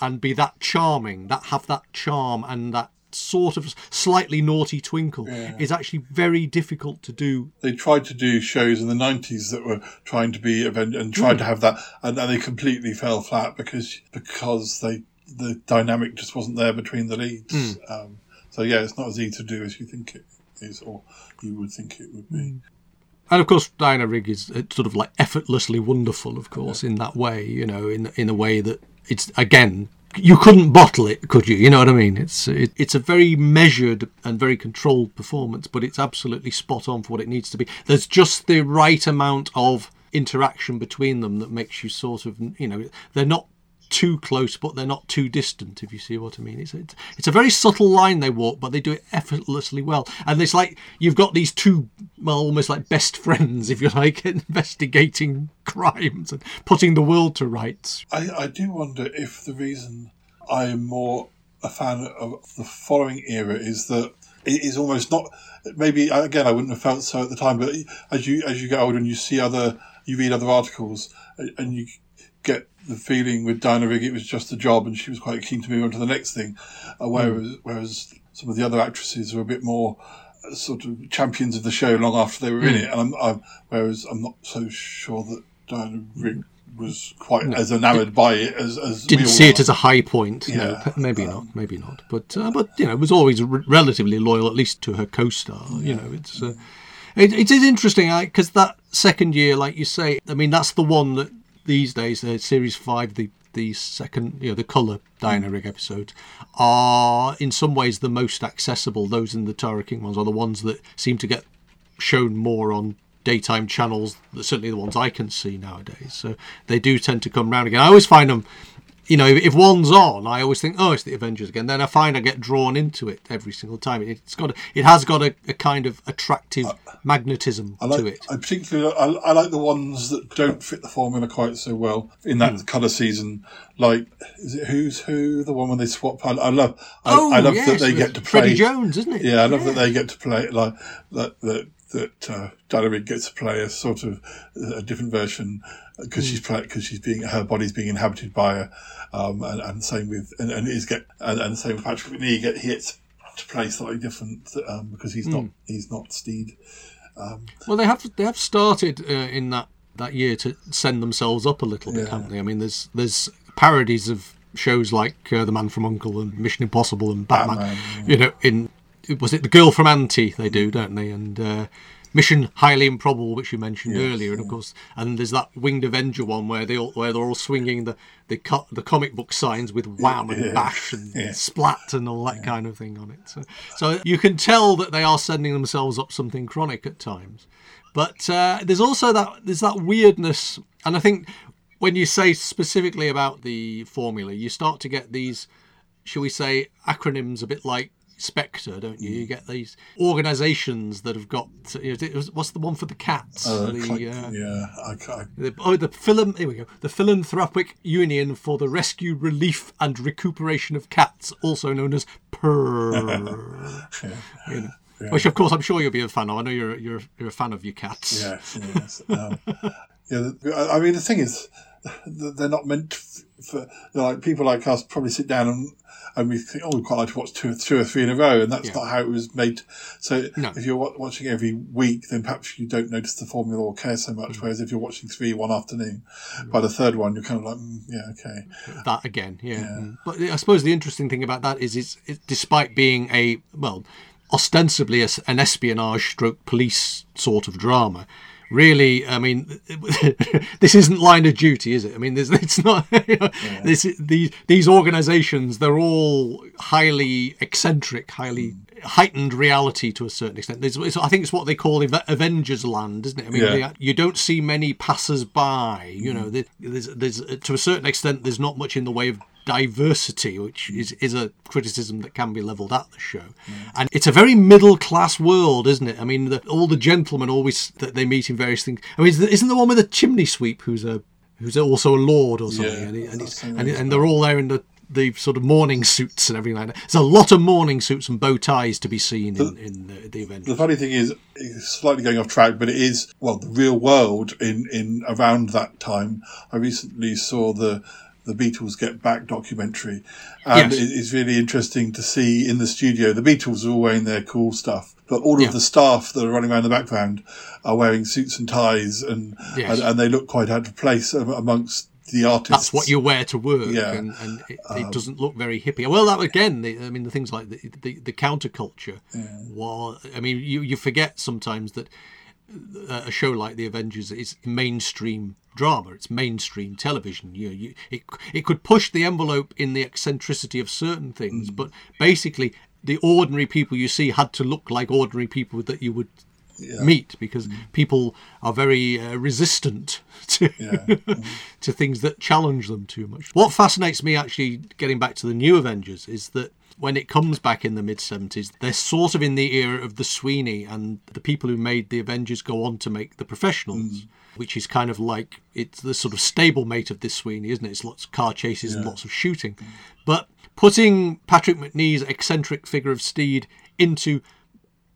and be that charming, that have that charm and that sort of slightly naughty twinkle is actually very difficult to do. they tried to do shows in the 90s that were trying to be event and tried to have that and, and they completely fell flat because because they the dynamic just wasn't there between the leads. Um, so yeah it's not as easy to do as you think it is or you would think it would be. And of course, Diana Rigg is uh, sort of like effortlessly wonderful, of course, in that way. You know, in in a way that it's again you couldn't bottle it, could you? You know what I mean? It's it, it's a very measured and very controlled performance, but it's absolutely spot on for what it needs to be. There's just the right amount of interaction between them that makes you sort of you know they're not too close, but they're not too distant. If you see what I mean, it's it's, it's a very subtle line they walk, but they do it effortlessly well. And it's like you've got these two, well, almost like best friends, (laughs) if you like, investigating crimes and putting the world to rights. I, I do wonder if the reason I am more a fan of the following era is that it is almost not. Maybe again, I wouldn't have felt so at the time, but as you as you get older and you see other, you read other articles, uh, and you get the feeling with Diana Rigg it was just a job, and she was quite keen to move on to the next thing, uh, whereas whereas some of the other actresses were a bit more uh, sort of champions of the show long after they were in it, and I'm, I'm, whereas I'm not so sure that Diana Rigg was quite as enamoured by it as, as Didn't see it as a high point. Yeah, p- maybe not. Maybe not. But uh, but you know, it was always re- relatively loyal, at least to her co-star. You know, it's. Uh, it, it is interesting because that second year, like you say, I mean, that's the one that these days, the series five, the the second, you know, the colour Diana Rigg mm. episodes are in some ways the most accessible. Those in the Tara King ones are the ones that seem to get shown more on daytime channels. Certainly the ones I can see nowadays. So they do tend to come round again. I always find them. You know, if one's on, I always think, oh, it's the Avengers again. Then I find I get drawn into it every single time. It's got, a, it has got a, a kind of attractive magnetism I like, to it. I particularly I, I like the ones that don't fit the formula quite so well in that Hmm. colour season. Like, is it Who's Who? The one when they swap. I, I love. I, oh, I love yes, that they get to play. Freddie Jones, isn't it? Yeah, I love that they get to play like that. That that uh, Rigg gets to play a sort of a different version because Hmm. she's because she's being her body's being inhabited by her, um, and, and same with and, and is get and, and same with Patrick Macnee. Get he gets to play slightly different um, because he's Hmm. not he's not Steed. Well, they have they have started uh, in that that year to send themselves up a little bit, Yeah. haven't they? I mean, there's there's parodies of shows like uh, The Man from U.N.C.L.E. and Mission Impossible and Batman. Batman, You know, in was it The Girl from Auntie? They do, don't they? And uh, Mission Highly Improbable, which you mentioned Yes, earlier, and of course, and there's that Winged Avenger one where they all, where they're all swinging the the, co- the comic book signs with wham and Yeah. bash and Yeah. splat and all that kind of thing on it. So, so you can tell that they are sending themselves up something chronic at times. But uh, there's also that there's that weirdness, and I think when you say specifically about the formula, you start to get these, shall we say, acronyms a bit like Spectre, don't you? You get these organisations that have got. You know, what's the one for the cats? Uh, the, uh, yeah, I, I, the, oh, the philan- here we go. The Philanthropic Union for the Rescue, Relief, and Recuperation of Cats, also known as PUR. (laughs) You know. Which, of course, I'm sure you'll be a fan of. I know you're you're you're a fan of your cats. yes, yes. (laughs) Um, yeah, I mean, the thing is, they're not meant for like people like us. Probably sit down and and we think, oh, we'd quite like to watch two, two or three in a row, and that's Yeah. not how it was made. So No. if you're watching every week, then perhaps you don't notice the formula or care so much. Whereas if you're watching three one afternoon, by the third one, you're kind of like, mm, yeah, okay, that again. Yeah. Mm. But I suppose the interesting thing about that is, it's, it, despite being a well, ostensibly a an espionage stroke police sort of drama, really, I mean, (laughs) this isn't line of duty, is it? I mean, there's, (laughs) it's not. You know, this, these these organisations, they're all highly eccentric, highly hmm. heightened reality to a certain extent. There's, it's, I think it's what they call Ave- Avengers Land, isn't it? I mean, Yeah. they- you don't see many passers-by. You know, hmm. there- there's, there's to a certain extent, there's not much in the way of diversity, which mm. is, is a criticism that can be levelled at the show. Mm. And it's a very middle class world, isn't it? I mean, the, all the gentlemen always that they meet in various things. I mean, isn't- the one with the chimney sweep who's a who's also a lord or something? Yeah, and, he, and, and, and they're all there in the. The sort of morning suits and everything like that. There's a lot of morning suits and bow ties to be seen in, in the, the event. The funny thing is, it's slightly going off track, but it is well the real world in in around that time. I recently saw the the Beatles Get Back documentary, and Yes. it is really interesting to see in the studio. The Beatles are all wearing their cool stuff, but all Yeah. of the staff that are running around the background are wearing suits and ties, and Yes. and, and they look quite out of place amongst the artists. that's what you wear to work, Yeah. and, and it, it um, doesn't look very hippie. Well, that again, the, I mean, the things like the the, the counterculture. Well, I mean, you you forget sometimes that a show like the Avengers is mainstream drama. It's mainstream television. You, you it it could push the envelope in the eccentricity of certain things, but basically. The ordinary people you see had to look like ordinary people that you would meet because people are very uh, resistant (laughs) to to things that challenge them too much. What fascinates me actually getting back to the new Avengers is that when it comes back in the mid 70s they're sort of in the era of the Sweeney and the people who made the Avengers go on to make the professionals mm. which is kind of like it's the sort of stablemate of this Sweeney isn't it? It's lots of car chases and lots of shooting. But putting Patrick Macnee's eccentric figure of Steed into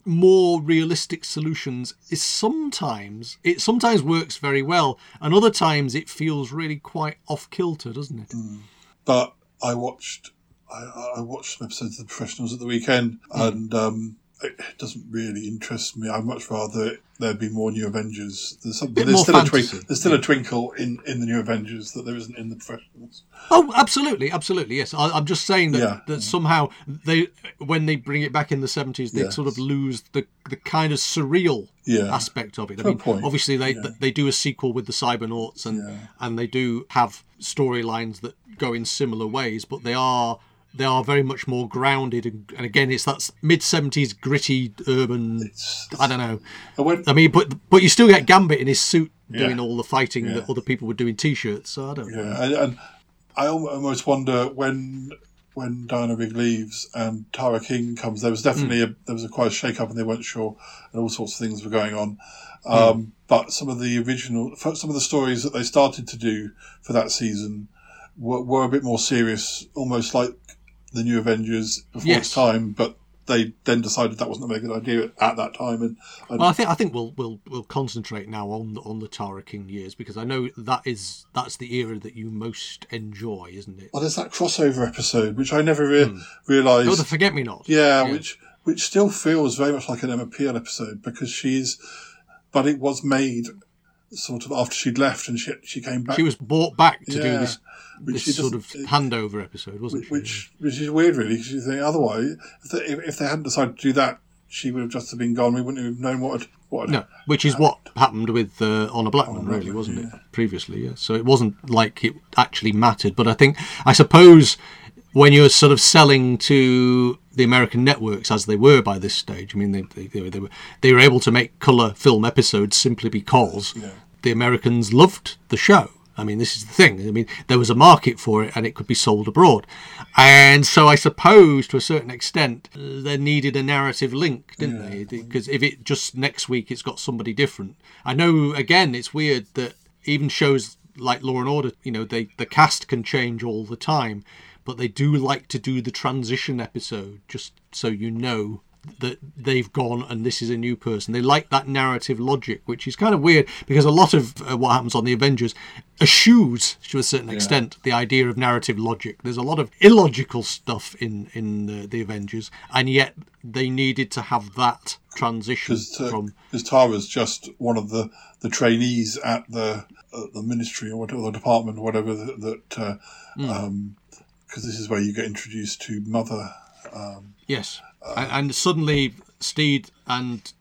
more realistic solutions is sometimes it sometimes works very well and other times it feels really quite off kilter doesn't it? Mm. But I watched I, I watched some episodes of the professionals at the weekend and um it doesn't really interest me. I'd much rather there be more new Avengers. There's, some, there's still a. There's still a twinkle in, in the new Avengers that there isn't in the professionals. oh absolutely absolutely yes I, i'm just saying that, Yeah. that somehow they when they bring it back in the 70s they Yes. sort of lose the the kind of surreal Yeah. aspect of it i mean point. obviously they Yeah. they do a sequel with the cybernauts and Yeah. and they do have storylines that go in similar ways but they are they are very much more grounded and, and again it's that mid 70s gritty urban It's, i don't know I went, I mean, but but you still get Gambit in his suit doing all the fighting that other people would do in t-shirts. So I don't know. yeah, and, and I almost wonder when when Diana Rigg leaves and Tara King comes. There was definitely a there was a quite a shake up, and they weren't sure, and all sorts of things were going on. Um, But some of the original, some of the stories that they started to do for that season were, were a bit more serious, almost like the New Avengers before Yes. its time. But they then decided that wasn't a very good idea at that time, and, and Well, I think I think we'll we'll we'll concentrate now on on the Tara King years because I know that is that's the era that you most enjoy, isn't it? well, there's that crossover episode which I never re- hmm. realised. Oh, the Forget Me Not. Yeah, Yeah. which which still feels very much like an Emma Peel episode because she's, but it was made sort of after she'd left and she she came back, She was brought back to do this which this sort of handover episode, wasn't she? which which is weird really because you think otherwise if they, if, they hadn't decided to do that she would have just have been gone. We wouldn't have known what had, what. Had, No, which is what happened with uh, Honor Blackman, really, Blackman, wasn't it? Previously, yeah. So it wasn't like it actually mattered. But I think, I suppose, when you're sort of selling to the American networks as they were by this stage, I mean, they they, they, were, they were they were able to make color film episodes simply because Yeah. the Americans loved the show. I mean, this is the thing. I mean, there was a market for it, and it could be sold abroad. And so, I suppose, to a certain extent, they needed a narrative link, didn't they? Because if it just next week it's got somebody different. I know. Again, it's weird that even shows like Law and Order, you know, they the cast can change all the time, but they do like to do the transition episode just so you know that they've gone and this is a new person. They like that narrative logic, which is kind of weird because a lot of uh, what happens on the Avengers eschews, to a certain extent, the idea of narrative logic. There's a lot of illogical stuff in in the, the Avengers, and yet they needed to have that transition because from. Tara's just one of the, the trainees at the uh, the ministry or whatever the department or whatever that, that uh, Hmm. um, because this is where you get introduced to Mother. Um, Yes, and, and suddenly Steed and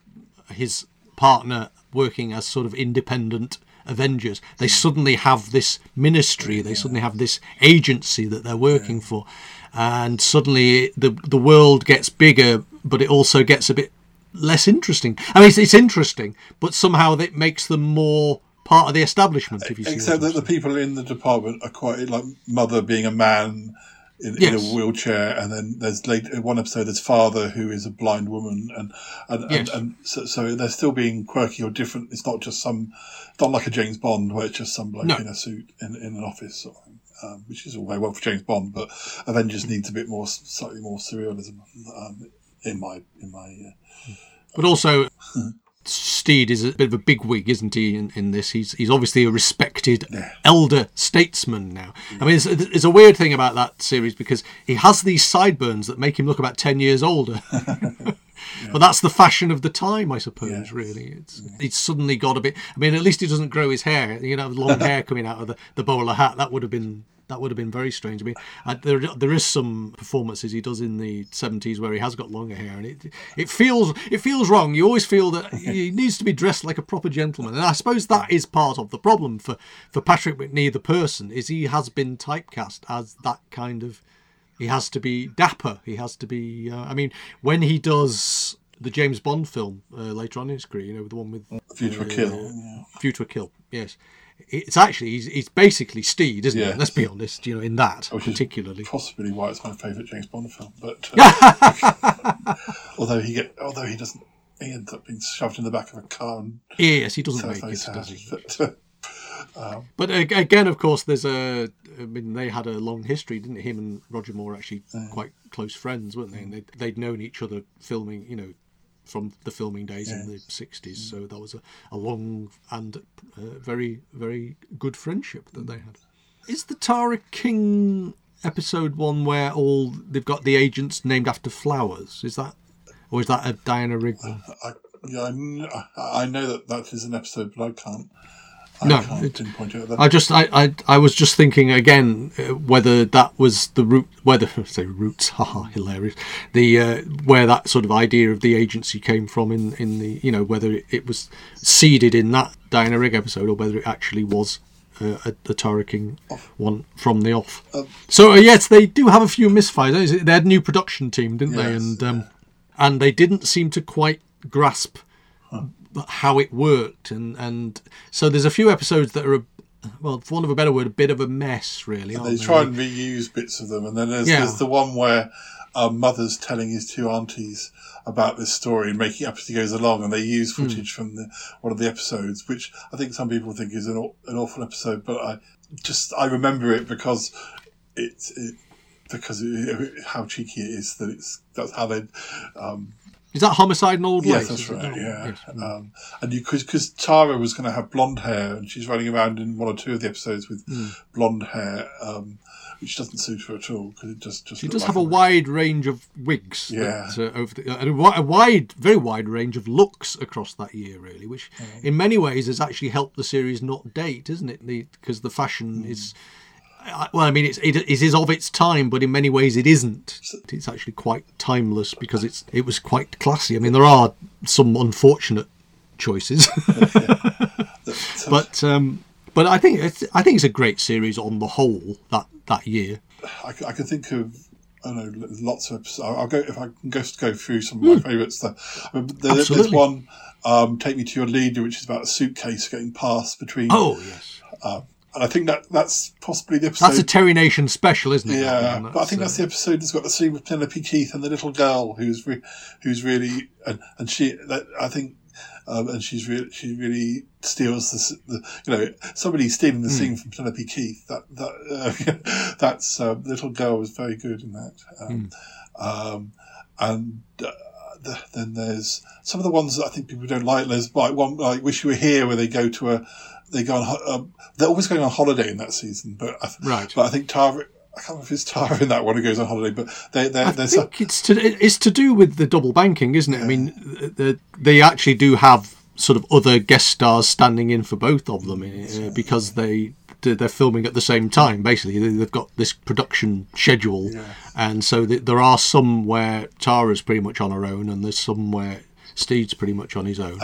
his partner working as sort of independent Avengers. They suddenly have this ministry. They suddenly have this agency that they're working for, and suddenly the the world gets bigger, but it also gets a bit less interesting. I mean, it's, it's interesting, but somehow it makes them more part of the establishment. If you see Except that the people in the department are quite like mother being a man in, in a wheelchair, and then there's late in one episode there's father who is a blind woman, and and, Yes. and, and so, so they're still being quirky or different. It's not just some, not like a James Bond where it's just some bloke No. in a suit in, in an office, sort of um, which is all very well for James Bond, but Avengers needs a bit more, slightly more surrealism. Um, in my in my uh, But also, (laughs) Steed is a bit of a big wig, isn't he? In, in this, he's he's obviously a respected elder statesman now. I mean, it's, it's a weird thing about that series because he has these sideburns that make him look about ten years older. (laughs) (laughs) But that's the fashion of the time, I suppose. Yes. Really, it's it's suddenly got a bit. I mean, at least he doesn't grow his hair. You know, long (laughs) hair coming out of the, the bowler hat. That would have been that would have been very strange. I mean, uh, there there is some performances he does in the seventies where he has got longer hair, and it it feels it feels wrong. You always feel that (laughs) he needs to be dressed like a proper gentleman, and I suppose that is part of the problem for for Patrick Macnee, the person, is he has been typecast as that kind of. He has to be dapper. He has to be. Uh, I mean, when he does the James Bond film uh, later on in his career, you know, the one with Future uh, Kill. Yeah. View to a Kill. Yes, it's actually he's, he's basically Steed, isn't Yeah. it? Let's be honest. You know, in that Which particularly. possibly why it's my favourite James Bond film. But uh, (laughs) although he get, although he doesn't, he ends up being shoved in the back of a car and Yes, he doesn't make it, does he? But, uh, But again, of course, there's a. I mean, they had a long history, didn't it? Him and Roger Moore actually quite close friends, weren't they? And they'd, they'd known each other filming, you know, from the filming days in the 60s. So that was a, a long and uh, very, very good friendship that they had. Is the Tara King episode one where all they've got the agents named after flowers? Is that. Or is that a Diana Rigg one? I, yeah, I, I know that that is an episode, but I can't. I No, it- pinpoint it. That, I just I, I I was just thinking again uh, whether that was the root whether (laughs) say roots (laughs) haha hilarious the uh, where that sort of idea of the agency came from in in the you know whether it, was seeded in that Diana Rigg episode or whether it actually was uh, a, a Tara King one from the off. so uh, yes, they do have a few misfires. They had a new production team, didn't they? And um, and they didn't seem to quite grasp how it worked and and so there's a few episodes that are a, well for want of a better word a bit of a mess really aren't they try and reuse bits of them, and then there's, Yeah. there's the one where um, mother's telling his two aunties about this story and making up as he goes along, and they use Hmm. footage from the, one of the episodes, which I think some people think is an, an awful episode, but I just I remember it because it's it, because it, how cheeky it is that it's that's how they um, is that homicide in old Yes, that's right. Yeah, Yes. um, and you because Tara was going to have blonde hair, and she's running around in one or two of the episodes with Hmm. blonde hair, um, which doesn't suit her at all because it just just She does like have a wide range of wigs, Yeah. that, uh, over the, and a, wide, very wide range of looks across that year, really, which in many ways has actually helped the series not date, isn't it? Because the, fashion is, I- well, I mean, it's, it, it is of its time, but in many ways it isn't. It's actually quite timeless because it's it was quite classy. I mean, there are some unfortunate choices, (laughs) but um, but I think it's, I think it's a great series on the whole that that year. I can think of. I don't know lots of episodes. I'll go if I can just go through some of my favourites. There, I there- there's. One. Um, Take me to your leader, which is about a suitcase getting passed between. Oh yes. And I think that that's possibly the episode. That's a Terry Nation special, isn't it? Yeah, one? but I think that's the episode that's got the scene with Penelope Keith and the little girl who's re- who's really and, and she that I think um, and she's really she really steals the, the you know somebody stealing the scene from Penelope Keith that that uh, (laughs) that's uh, little girl was very good in that um, um, and. Uh, the, then there's some of the ones that I think people don't like. There's like one like "Wish You Were Here," where they go to a, they go on. Um, they're always going on holiday in that season, but I, Right. But I think Tara, I can't remember if it's Tara in that one who goes on holiday, but they, they, I think it's to it's to do with the double banking, isn't it? I mean, they, they actually do have sort of other guest stars standing in for both of them uh, because they they're filming at the same time. Basically, They- they've got this production schedule, and so th- there are some where Tara's pretty much on her own, and there's some where Steed's pretty much on his own.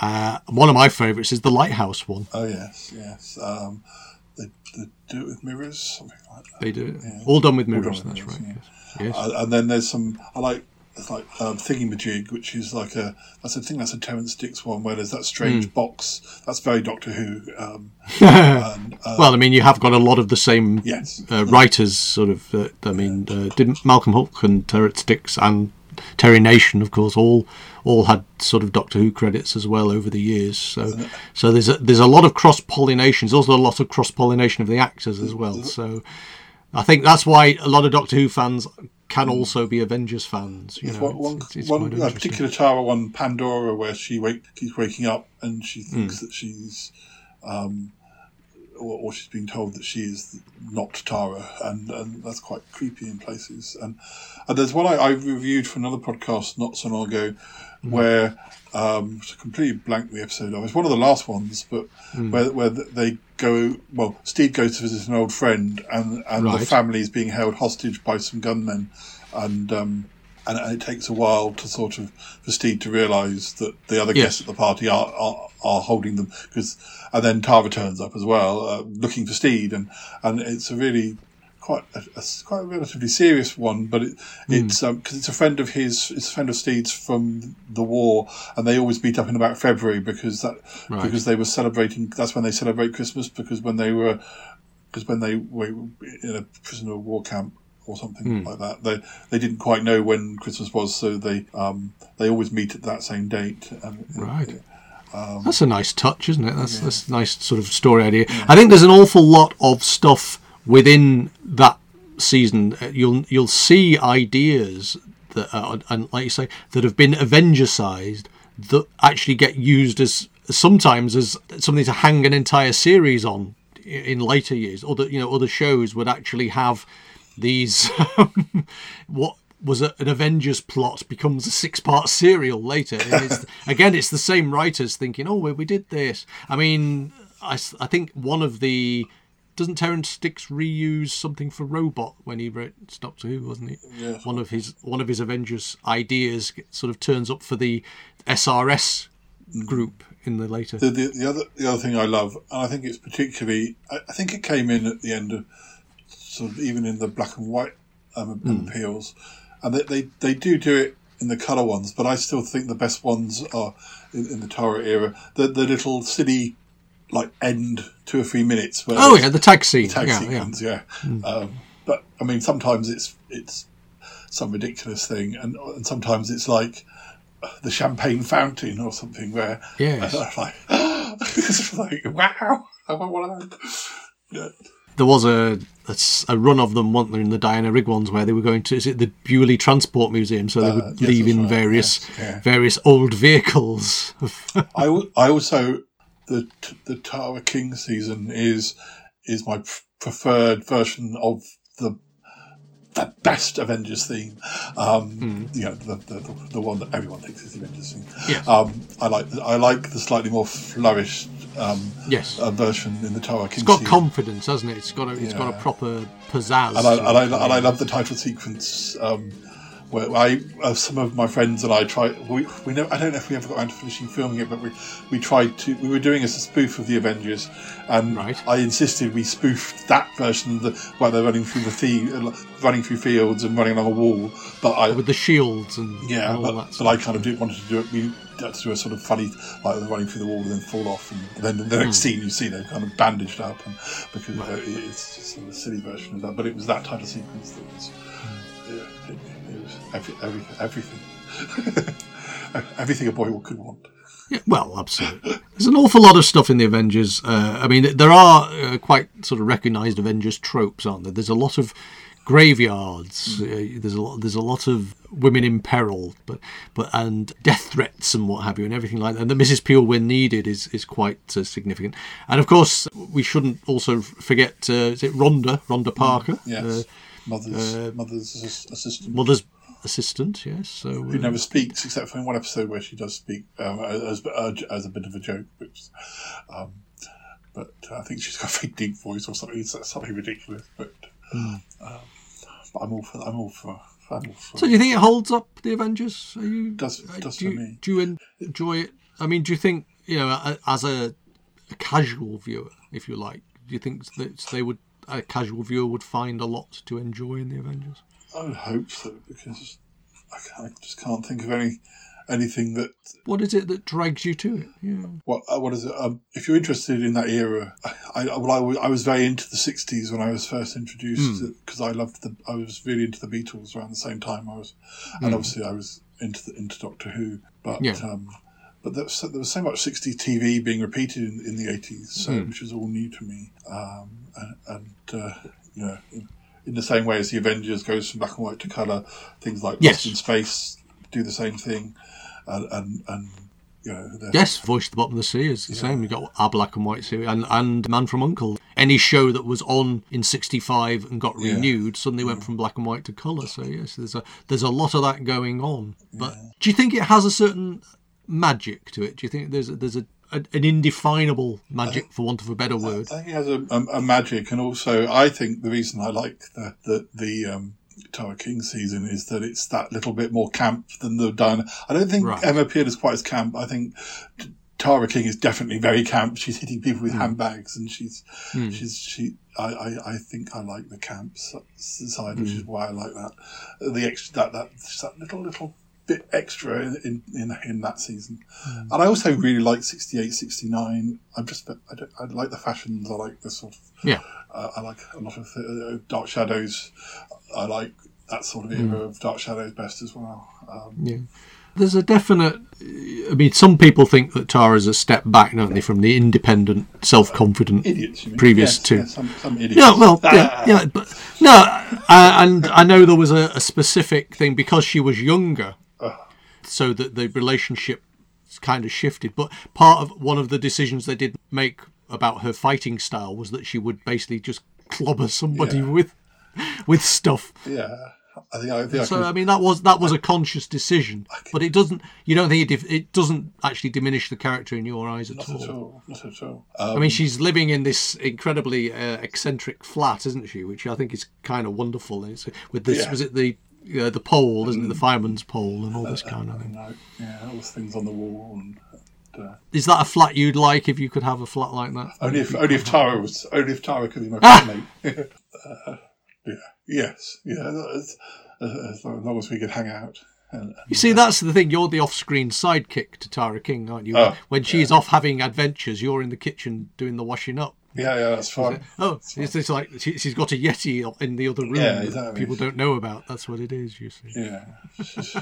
Uh, one of my favourites is the Lighthouse one. Oh yes, yes. Um, they, they do it with mirrors, something like that. They do it. All done with mirrors, done with that's mirrors, right. Yes. Uh, and then there's some I like like um, Thingamajig, which is like a that's a thing that's a Terrence Dicks one where there's that strange Hmm. box. That's very Doctor Who. Um, (laughs) and, uh, well, I mean, you have got a lot of the same yes, uh, writers, sort of. Uh, I mean, uh, didn't Malcolm Hulke and Terrence Dicks and Terry Nation, of course, all all had sort of Doctor Who credits as well over the years. So, so there's a, there's a lot of cross pollination. There's also a lot of cross pollination of the actors as well. So, I think that's why a lot of Doctor Who fans can also be Avengers fans. You know, one, one, it's- it's one a particular Tara one, Pandora, where she wake, keeps waking up and she Hmm. thinks that she's, um, or, or she's being told that she is not Tara, and, and that's quite creepy in places. And and there's one I, I reviewed for another podcast not so long ago. Where um, completely blank the episode of. It's one of the last ones, but Hmm. where where they go. Well, Steed goes to visit an old friend, and and the family is being held hostage by some gunmen, and. Um, and, and it takes a while to sort of for Steed to realise that the other Yes. guests at the party are are, are holding them because, and then Tara turns up as well, uh, looking for Steed, and and it's a really quite a, a quite a relatively serious one, but it, Hmm. it's because it's a friend of his, it's a friend of Steed's from the war, and they always meet up in about February because that Right. because they were celebrating. That's when they celebrate Christmas because when they were because when they were in a prisoner of war camp or something Hmm. like that, they they didn't quite know when Christmas was, so they um they always meet at that same date. And, Right. Um, That's a nice touch, isn't it? That's that's a nice sort of story idea. I think there's an awful lot of stuff within that season. Uh, You'll you'll see ideas that are, and like you say that have been Avenger-sized that actually get used as sometimes as something to hang an entire series on in later years. Other you know other shows would actually have these (laughs) what was a, an Avengers plot becomes a six-part serial later. And it's, (laughs) again, it's the same writers thinking, "Oh, we, we did this." I mean, I, I think one of the doesn't Terrence Dicks reuse something for Robot when he wrote Doctor Who, wasn't he? Yes. One of his one of his Avengers ideas sort of turns up for the SRS group in the later. The, the, the other the other thing I love, and I think it's particularly, I, I think it came in at the end of sort of even in the black and white um, appeals, and they, they they do do it in the color ones, but I still think the best ones are in, in the Tara era. The the little silly like end two or three minutes. Where oh yeah, the tag scene. tag yeah, yeah. sequence, yeah. Um, but I mean, sometimes it's it's some ridiculous thing, and and sometimes it's like the champagne fountain or something where Yes. (laughs) like (gasps) it's like wow, I want one of those. Yeah. There was a a run of them, weren't in the Diana Rigg ones, where they were going to is it the Beaulieu Transport Museum, so they Uh, would yes, leave in right, various yes, yeah. various old vehicles. (laughs) I, I also the the Tara King season is is my pr- preferred version of the the best Avengers theme. Um, You know, the, the the- the one that everyone thinks is the Avengers theme. Yes. Um, I like the, I like the slightly more flourished um, yes, uh, version in the Tara King. it's got confidence, hasn't it? It's got a, it's got a proper pizzazz. and I, and, I, and I love the title sequence um, I uh, some of my friends and I tried. We, we know I don't know if we ever got around to finishing filming it, but we we tried to. We were doing as a spoof of the Avengers, and Right. I insisted we spoofed that version of the where they're running through the the running through fields and running along a wall. But I with the shields and yeah, and but, but. I kind of did, wanted to do it. We had to do a sort of funny, like they're running through the wall and then fall off, and then the next scene you see they're kind of bandaged up, and because uh, it's just sort of a silly version of that. But it was that type of sequence that was, Hmm. yeah, it, every, every, everything, (laughs) everything a boy could want. Well, absolutely. There's an awful lot of stuff in the Avengers. Uh, I mean, there are uh, quite sort of recognised Avengers tropes, aren't there? There's a lot of graveyards. Uh, there's a lot. There's a lot of women in peril, but but and death threats and what have you, and everything like that. And the Mrs. Peel when needed is is quite uh, significant. And of course, we shouldn't also forget. Uh, is it Rhonda? Rhonda Parker, Yes, uh, mother's mother's assistant. mother's assistant. Yes, so who uh, never speaks except for in one episode where she does speak um, as, as as a bit of a joke, which, um, but I think she's got a very deep voice or something. It's something ridiculous, but, um, but I'm all for I'm all for. So do you think it holds up the Avengers? Are you Does- uh, does do for you, me. Do you enjoy it? I mean, do you think you know, as a, a casual viewer, if you like, do you think that they would a casual viewer would find a lot to enjoy in the Avengers? I would hope so because I, I just can't think of any anything that What is it that drags you to it? Yeah. what uh, what is it? Um, if you're interested in that era, I, I well, I, was- I was very into the '60s when I was first introduced Hmm. because I loved the. I was really into the Beatles around the same time I was, and obviously I was into the, into Doctor Who. But. Yeah. um, but there was, so- there was so much '60s TV being repeated in, in the '80s, so, Hmm. which was all new to me. Um, and and uh, you know, in, the same way as the Avengers goes from black and white to color, things like Yes. Lost in Space do the same thing, and and, and you know, Yes, Voyage to the Bottom of the Sea is the same. You've got our black and white series and, and Man from Uncle. Any show that was on in '65 and got Yeah. renewed suddenly went mm. from black and white to colour. So yes, there's a there's a lot of that going on. But do you think it has a certain magic to it? Do you think there's a, there's a an indefinable magic, uh, for want of a better word? I think it has a, a, a magic, and also I think the reason I like the the, the um, Tara King season is that it's that little bit more camp than the Diana. I don't think Right. Emma Peel is quite as camp. I think Tara King is definitely very camp. She's hitting people with hmm. handbags, and she's hmm. she's she. I, I, I think I like the camp side, which hmm. is why I like that. The extra that that that little little bit extra in in, in, that season. And I also really like 68, 69. I'm just I, don't, I like the fashions. I like the sort of Yeah. uh, I like a lot of uh, Dark Shadows. I like that sort of era of Dark Shadows best as well. Um, Yeah. There's a definite. I mean, some people think that Tara's a step back, don't they, from the independent, self-confident idiots, previous yes, to. yes, some, some idiots. Yeah, well, yeah, Ah. (laughs) yeah, but no, uh, and I know there was a, a specific thing because she was younger, so that the relationship kind of shifted. But part of one of the decisions they did make about her fighting style was that she would basically just (laughs) clobber somebody Yeah. with with stuff. Yeah, I think I, think I So can- I mean that was that was a conscious decision, but it doesn't. You don't think it, dif- it doesn't actually diminish the character in your eyes at not all. at all, not at all. I Um, mean, she's living in this incredibly uh, eccentric flat, isn't she? Which I think is kind of wonderful. It's with this Yeah. was it the uh, the pole, isn't it? The fireman's pole and all this kind of thing. yeah, all those things on the wall, and uh, Is that a flat you'd like if you could have a flat like that? only if only if Tara was only if Tara could be my (laughs) flatmate. (laughs) uh, yeah, yes, yeah, as, as long as we could hang out. And, You see, that's the thing. You're the off-screen sidekick to Tara King, aren't you? Oh, when she's off having adventures, you're in the kitchen doing the washing up. Yeah, yeah, that's fine. Oh, it's, it's like she, she's got a yeti in the other room Yeah, that exactly. people don't know about. That's what it is. You see. Yeah,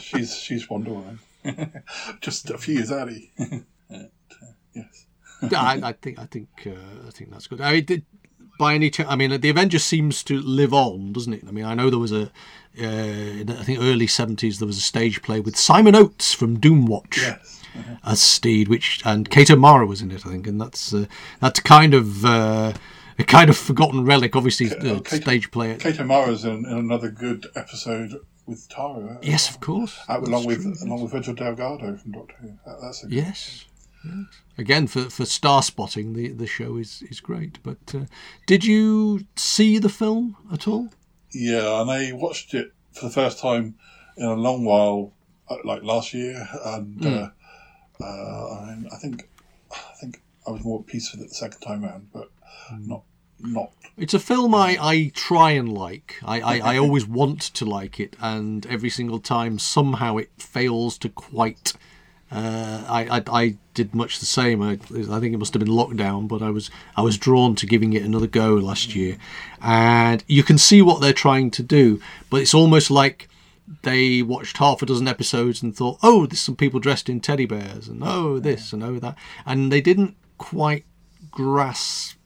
she's she's, Wonder Woman, (laughs) just a few years early. And, uh, yes. I, I think I think uh, I think that's good. I mean, did, by any chance, I mean the Avengers seems to live on, doesn't it? I mean, I know there was a, uh, I think early seventies there was a stage play with Simon Oates from Doomwatch Yes. As Steed, which and Kate O'Mara was in it, I think, and that's uh, that's kind of. Uh, a kind of forgotten relic, obviously, oh, uh, Kate- stage play. Kate O'Mara's in, in another good episode with Tara. Yes, of course. Uh, along That's with true. along with Virgil Delgado from Doctor Who. That, that's a good Yes. yes. Again, for, for star spotting, the, the show is, is great. But uh, did you see the film at all? Yeah, and I watched it for the first time in a long while, uh, like last year, and Hmm. uh, uh, I, I think I think I was more at peace with it the second time round, but Hmm. not not. It's a film I, I try and like. I, I, I (laughs) always want to like it, and every single time somehow it fails to quite. Uh, I, I I did much the same. I, I think it must have been lockdown, but I was I was drawn to giving it another go last year, and you can see what they're trying to do, but it's almost like they watched half a dozen episodes and thought, oh, there's some people dressed in teddy bears, and oh this and oh that, and they didn't quite grasp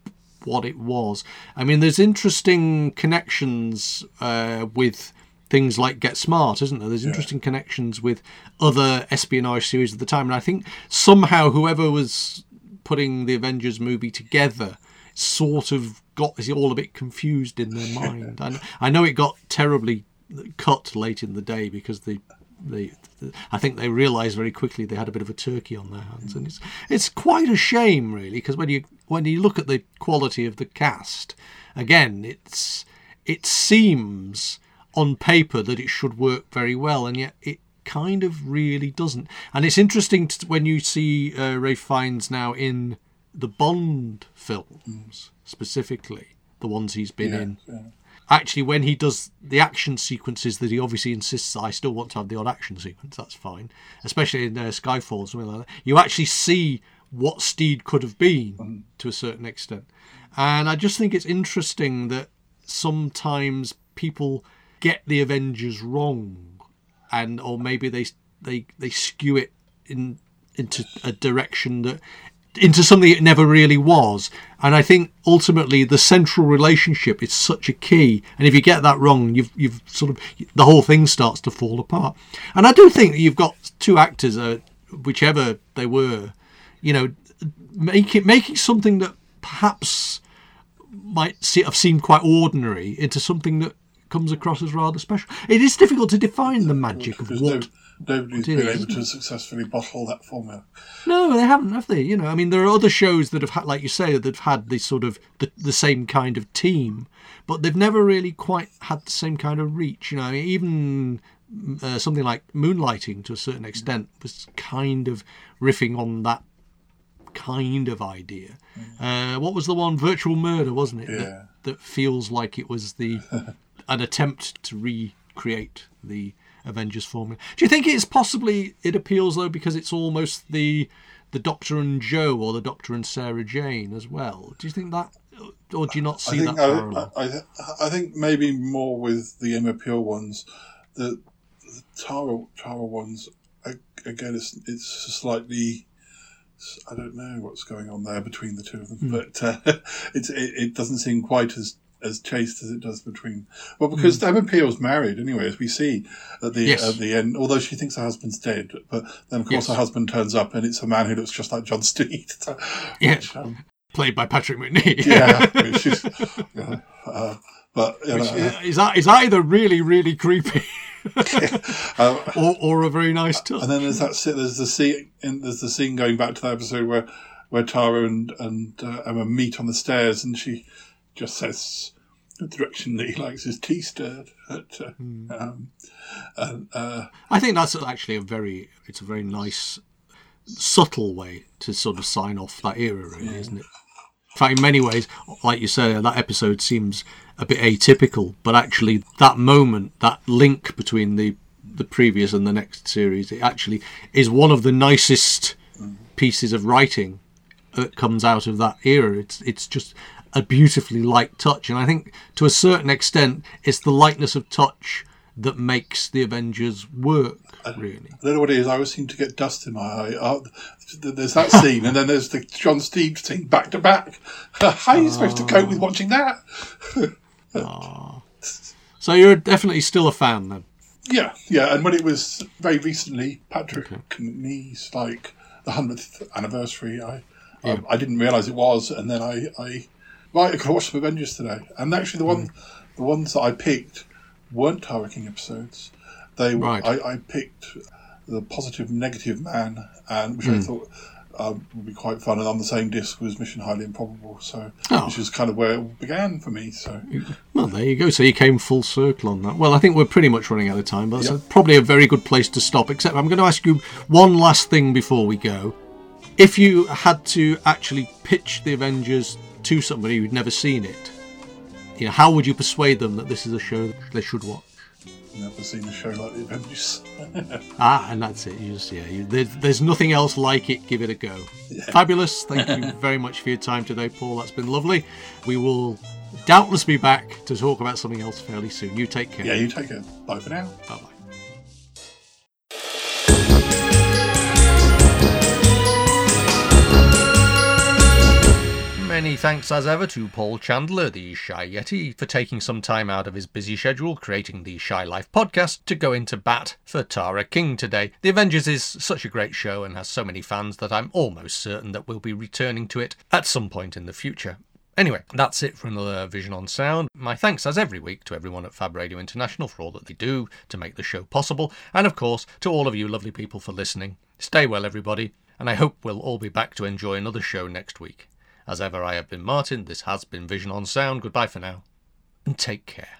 what it was. I mean, there's interesting connections uh, with things like Get Smart, isn't there? There's interesting connections with other espionage series at the time, and I think somehow whoever was putting the Avengers movie together sort of got is all a bit confused in their (laughs) mind. And I know it got terribly cut late in the day because the they, I think they realised very quickly they had a bit of a turkey on their hands, and it's it's quite a shame, really, because when you when you look at the quality of the cast, again, it's it seems on paper that it should work very well, and yet it kind of really doesn't. And it's interesting to, when you see uh, Ralph Fiennes now in the Bond films, specifically the ones he's been Yeah, in. yeah. Actually, when he does the action sequences that he obviously insists, I still want to have the odd action sequence. That's fine, especially in uh, Skyfall or something like that. You actually see what Steed could have been to a certain extent, and I just think it's interesting that sometimes people get the Avengers wrong, and or maybe they they they skew it in into a direction that into something it never really was. And I think ultimately the central relationship is such a key. And if you get that wrong, you've you've sort of the whole thing starts to fall apart. And I do think that you've got two actors, uh, whichever they were, you know, making making something that perhaps might see, have seemed quite ordinary into something that comes across as rather special. It is difficult to define the magic of what. No, nobody's been able to successfully bottle that formula. No, they haven't, have they? You know, I mean, there are other shows that have had, like you say, that have had this sort of the, the same kind of team, but they've never really quite had the same kind of reach. You know, I mean, even uh, something like Moonlighting, to a certain extent, was kind of riffing on that kind of idea. Uh, what was the one? Virtual Murder, wasn't it? Yeah. That, that feels like it was the (laughs) an attempt to recreate the Avengers formula. Do you think it's possibly it appeals though because it's almost the the Doctor and Jo or the Doctor and Sarah Jane as well? Do you think that, or do you not I see think that parallel? I, I, I think maybe more with the Emma Peel ones, the, the Tara Tara ones. Again, it's it's slightly. I don't know what's going on there between the two of them, Hmm. but uh, (laughs) it's it, it doesn't seem quite as as chaste as it does between. Well, because Emma Peel's married anyway, as we see at the. Yes. at the end. Although she thinks her husband's dead, but then of course Yes. her husband turns up and it's a man who looks just like John Steed. So- (laughs) Yeah. which, um, Played by Patrick Macnee. (laughs) yeah, which is, yeah, uh, but you know, is that is that either really really creepy (laughs) uh, or, or a very nice touch? and then there's that there's the scene in, there's the scene going back to that episode where where Tara and and uh, Emma meet on the stairs, and she just says the direction that he likes his tea stirred. But, uh, um, and, uh, I think that's actually a very it's a very nice subtle way to sort of sign off that era, really, isn't it? In fact, in many ways, like you say, that episode seems a bit atypical, but actually, that moment, that link between the the previous and the next series, it actually is one of the nicest pieces of writing that comes out of that era. It's it's just a beautifully light touch, and I think to a certain extent, it's the lightness of touch that makes the Avengers work. Really, I don't know what it is. I always seem to get dust in my eye. Uh, there's that (laughs) scene, and then there's the John Steed scene back to back. (laughs) How are you supposed to cope with watching that? so you're definitely still a fan then. Yeah, yeah. And when it was very recently, Patrick Knee's like the hundredth anniversary, I, I I didn't realise it was, and then I I right, I could watch some Avengers today, and actually the one the ones that I picked weren't Tara King episodes. They Right. I, I picked the positive negative man, and which I thought. Um, would be quite fun, and on the same disc was Mission Highly Improbable, so Oh. which is kind of where it began for me. So Well, there you go. So you came full circle on that. Well, I think we're pretty much running out of time, but Yep. it's probably a very good place to stop. Except I'm going to ask you one last thing before we go. If you had to actually pitch the Avengers to somebody who'd never seen it, you know, how would you persuade them that this is a show they should watch? never seen a show like the Avengers. (laughs) Ah, and that's it. You just yeah, you, there, there's nothing else like it. Give it a go. Fabulous. Thank you (laughs) very much for your time today, Paul. That's been lovely. We will doubtless be back to talk about something else fairly soon. You take care. yeah, you take it. Bye for now. Bye bye. Many thanks as ever to Paul Chandler, the Shy Yeti, for taking some time out of his busy schedule creating the Shy Life podcast to go into bat for Tara King today. The Avengers is such a great show and has so many fans that I'm almost certain that we'll be returning to it at some point in the future. Anyway, that's it for another Vision on Sound. My thanks, as every week, to everyone at Fab Radio International for all that they do to make the show possible, and of course, to all of you lovely people for listening. Stay well, everybody, and I hope we'll all be back to enjoy another show next week. As ever, I have been Martin, this has been Vision on Sound. Goodbye for now, and take care.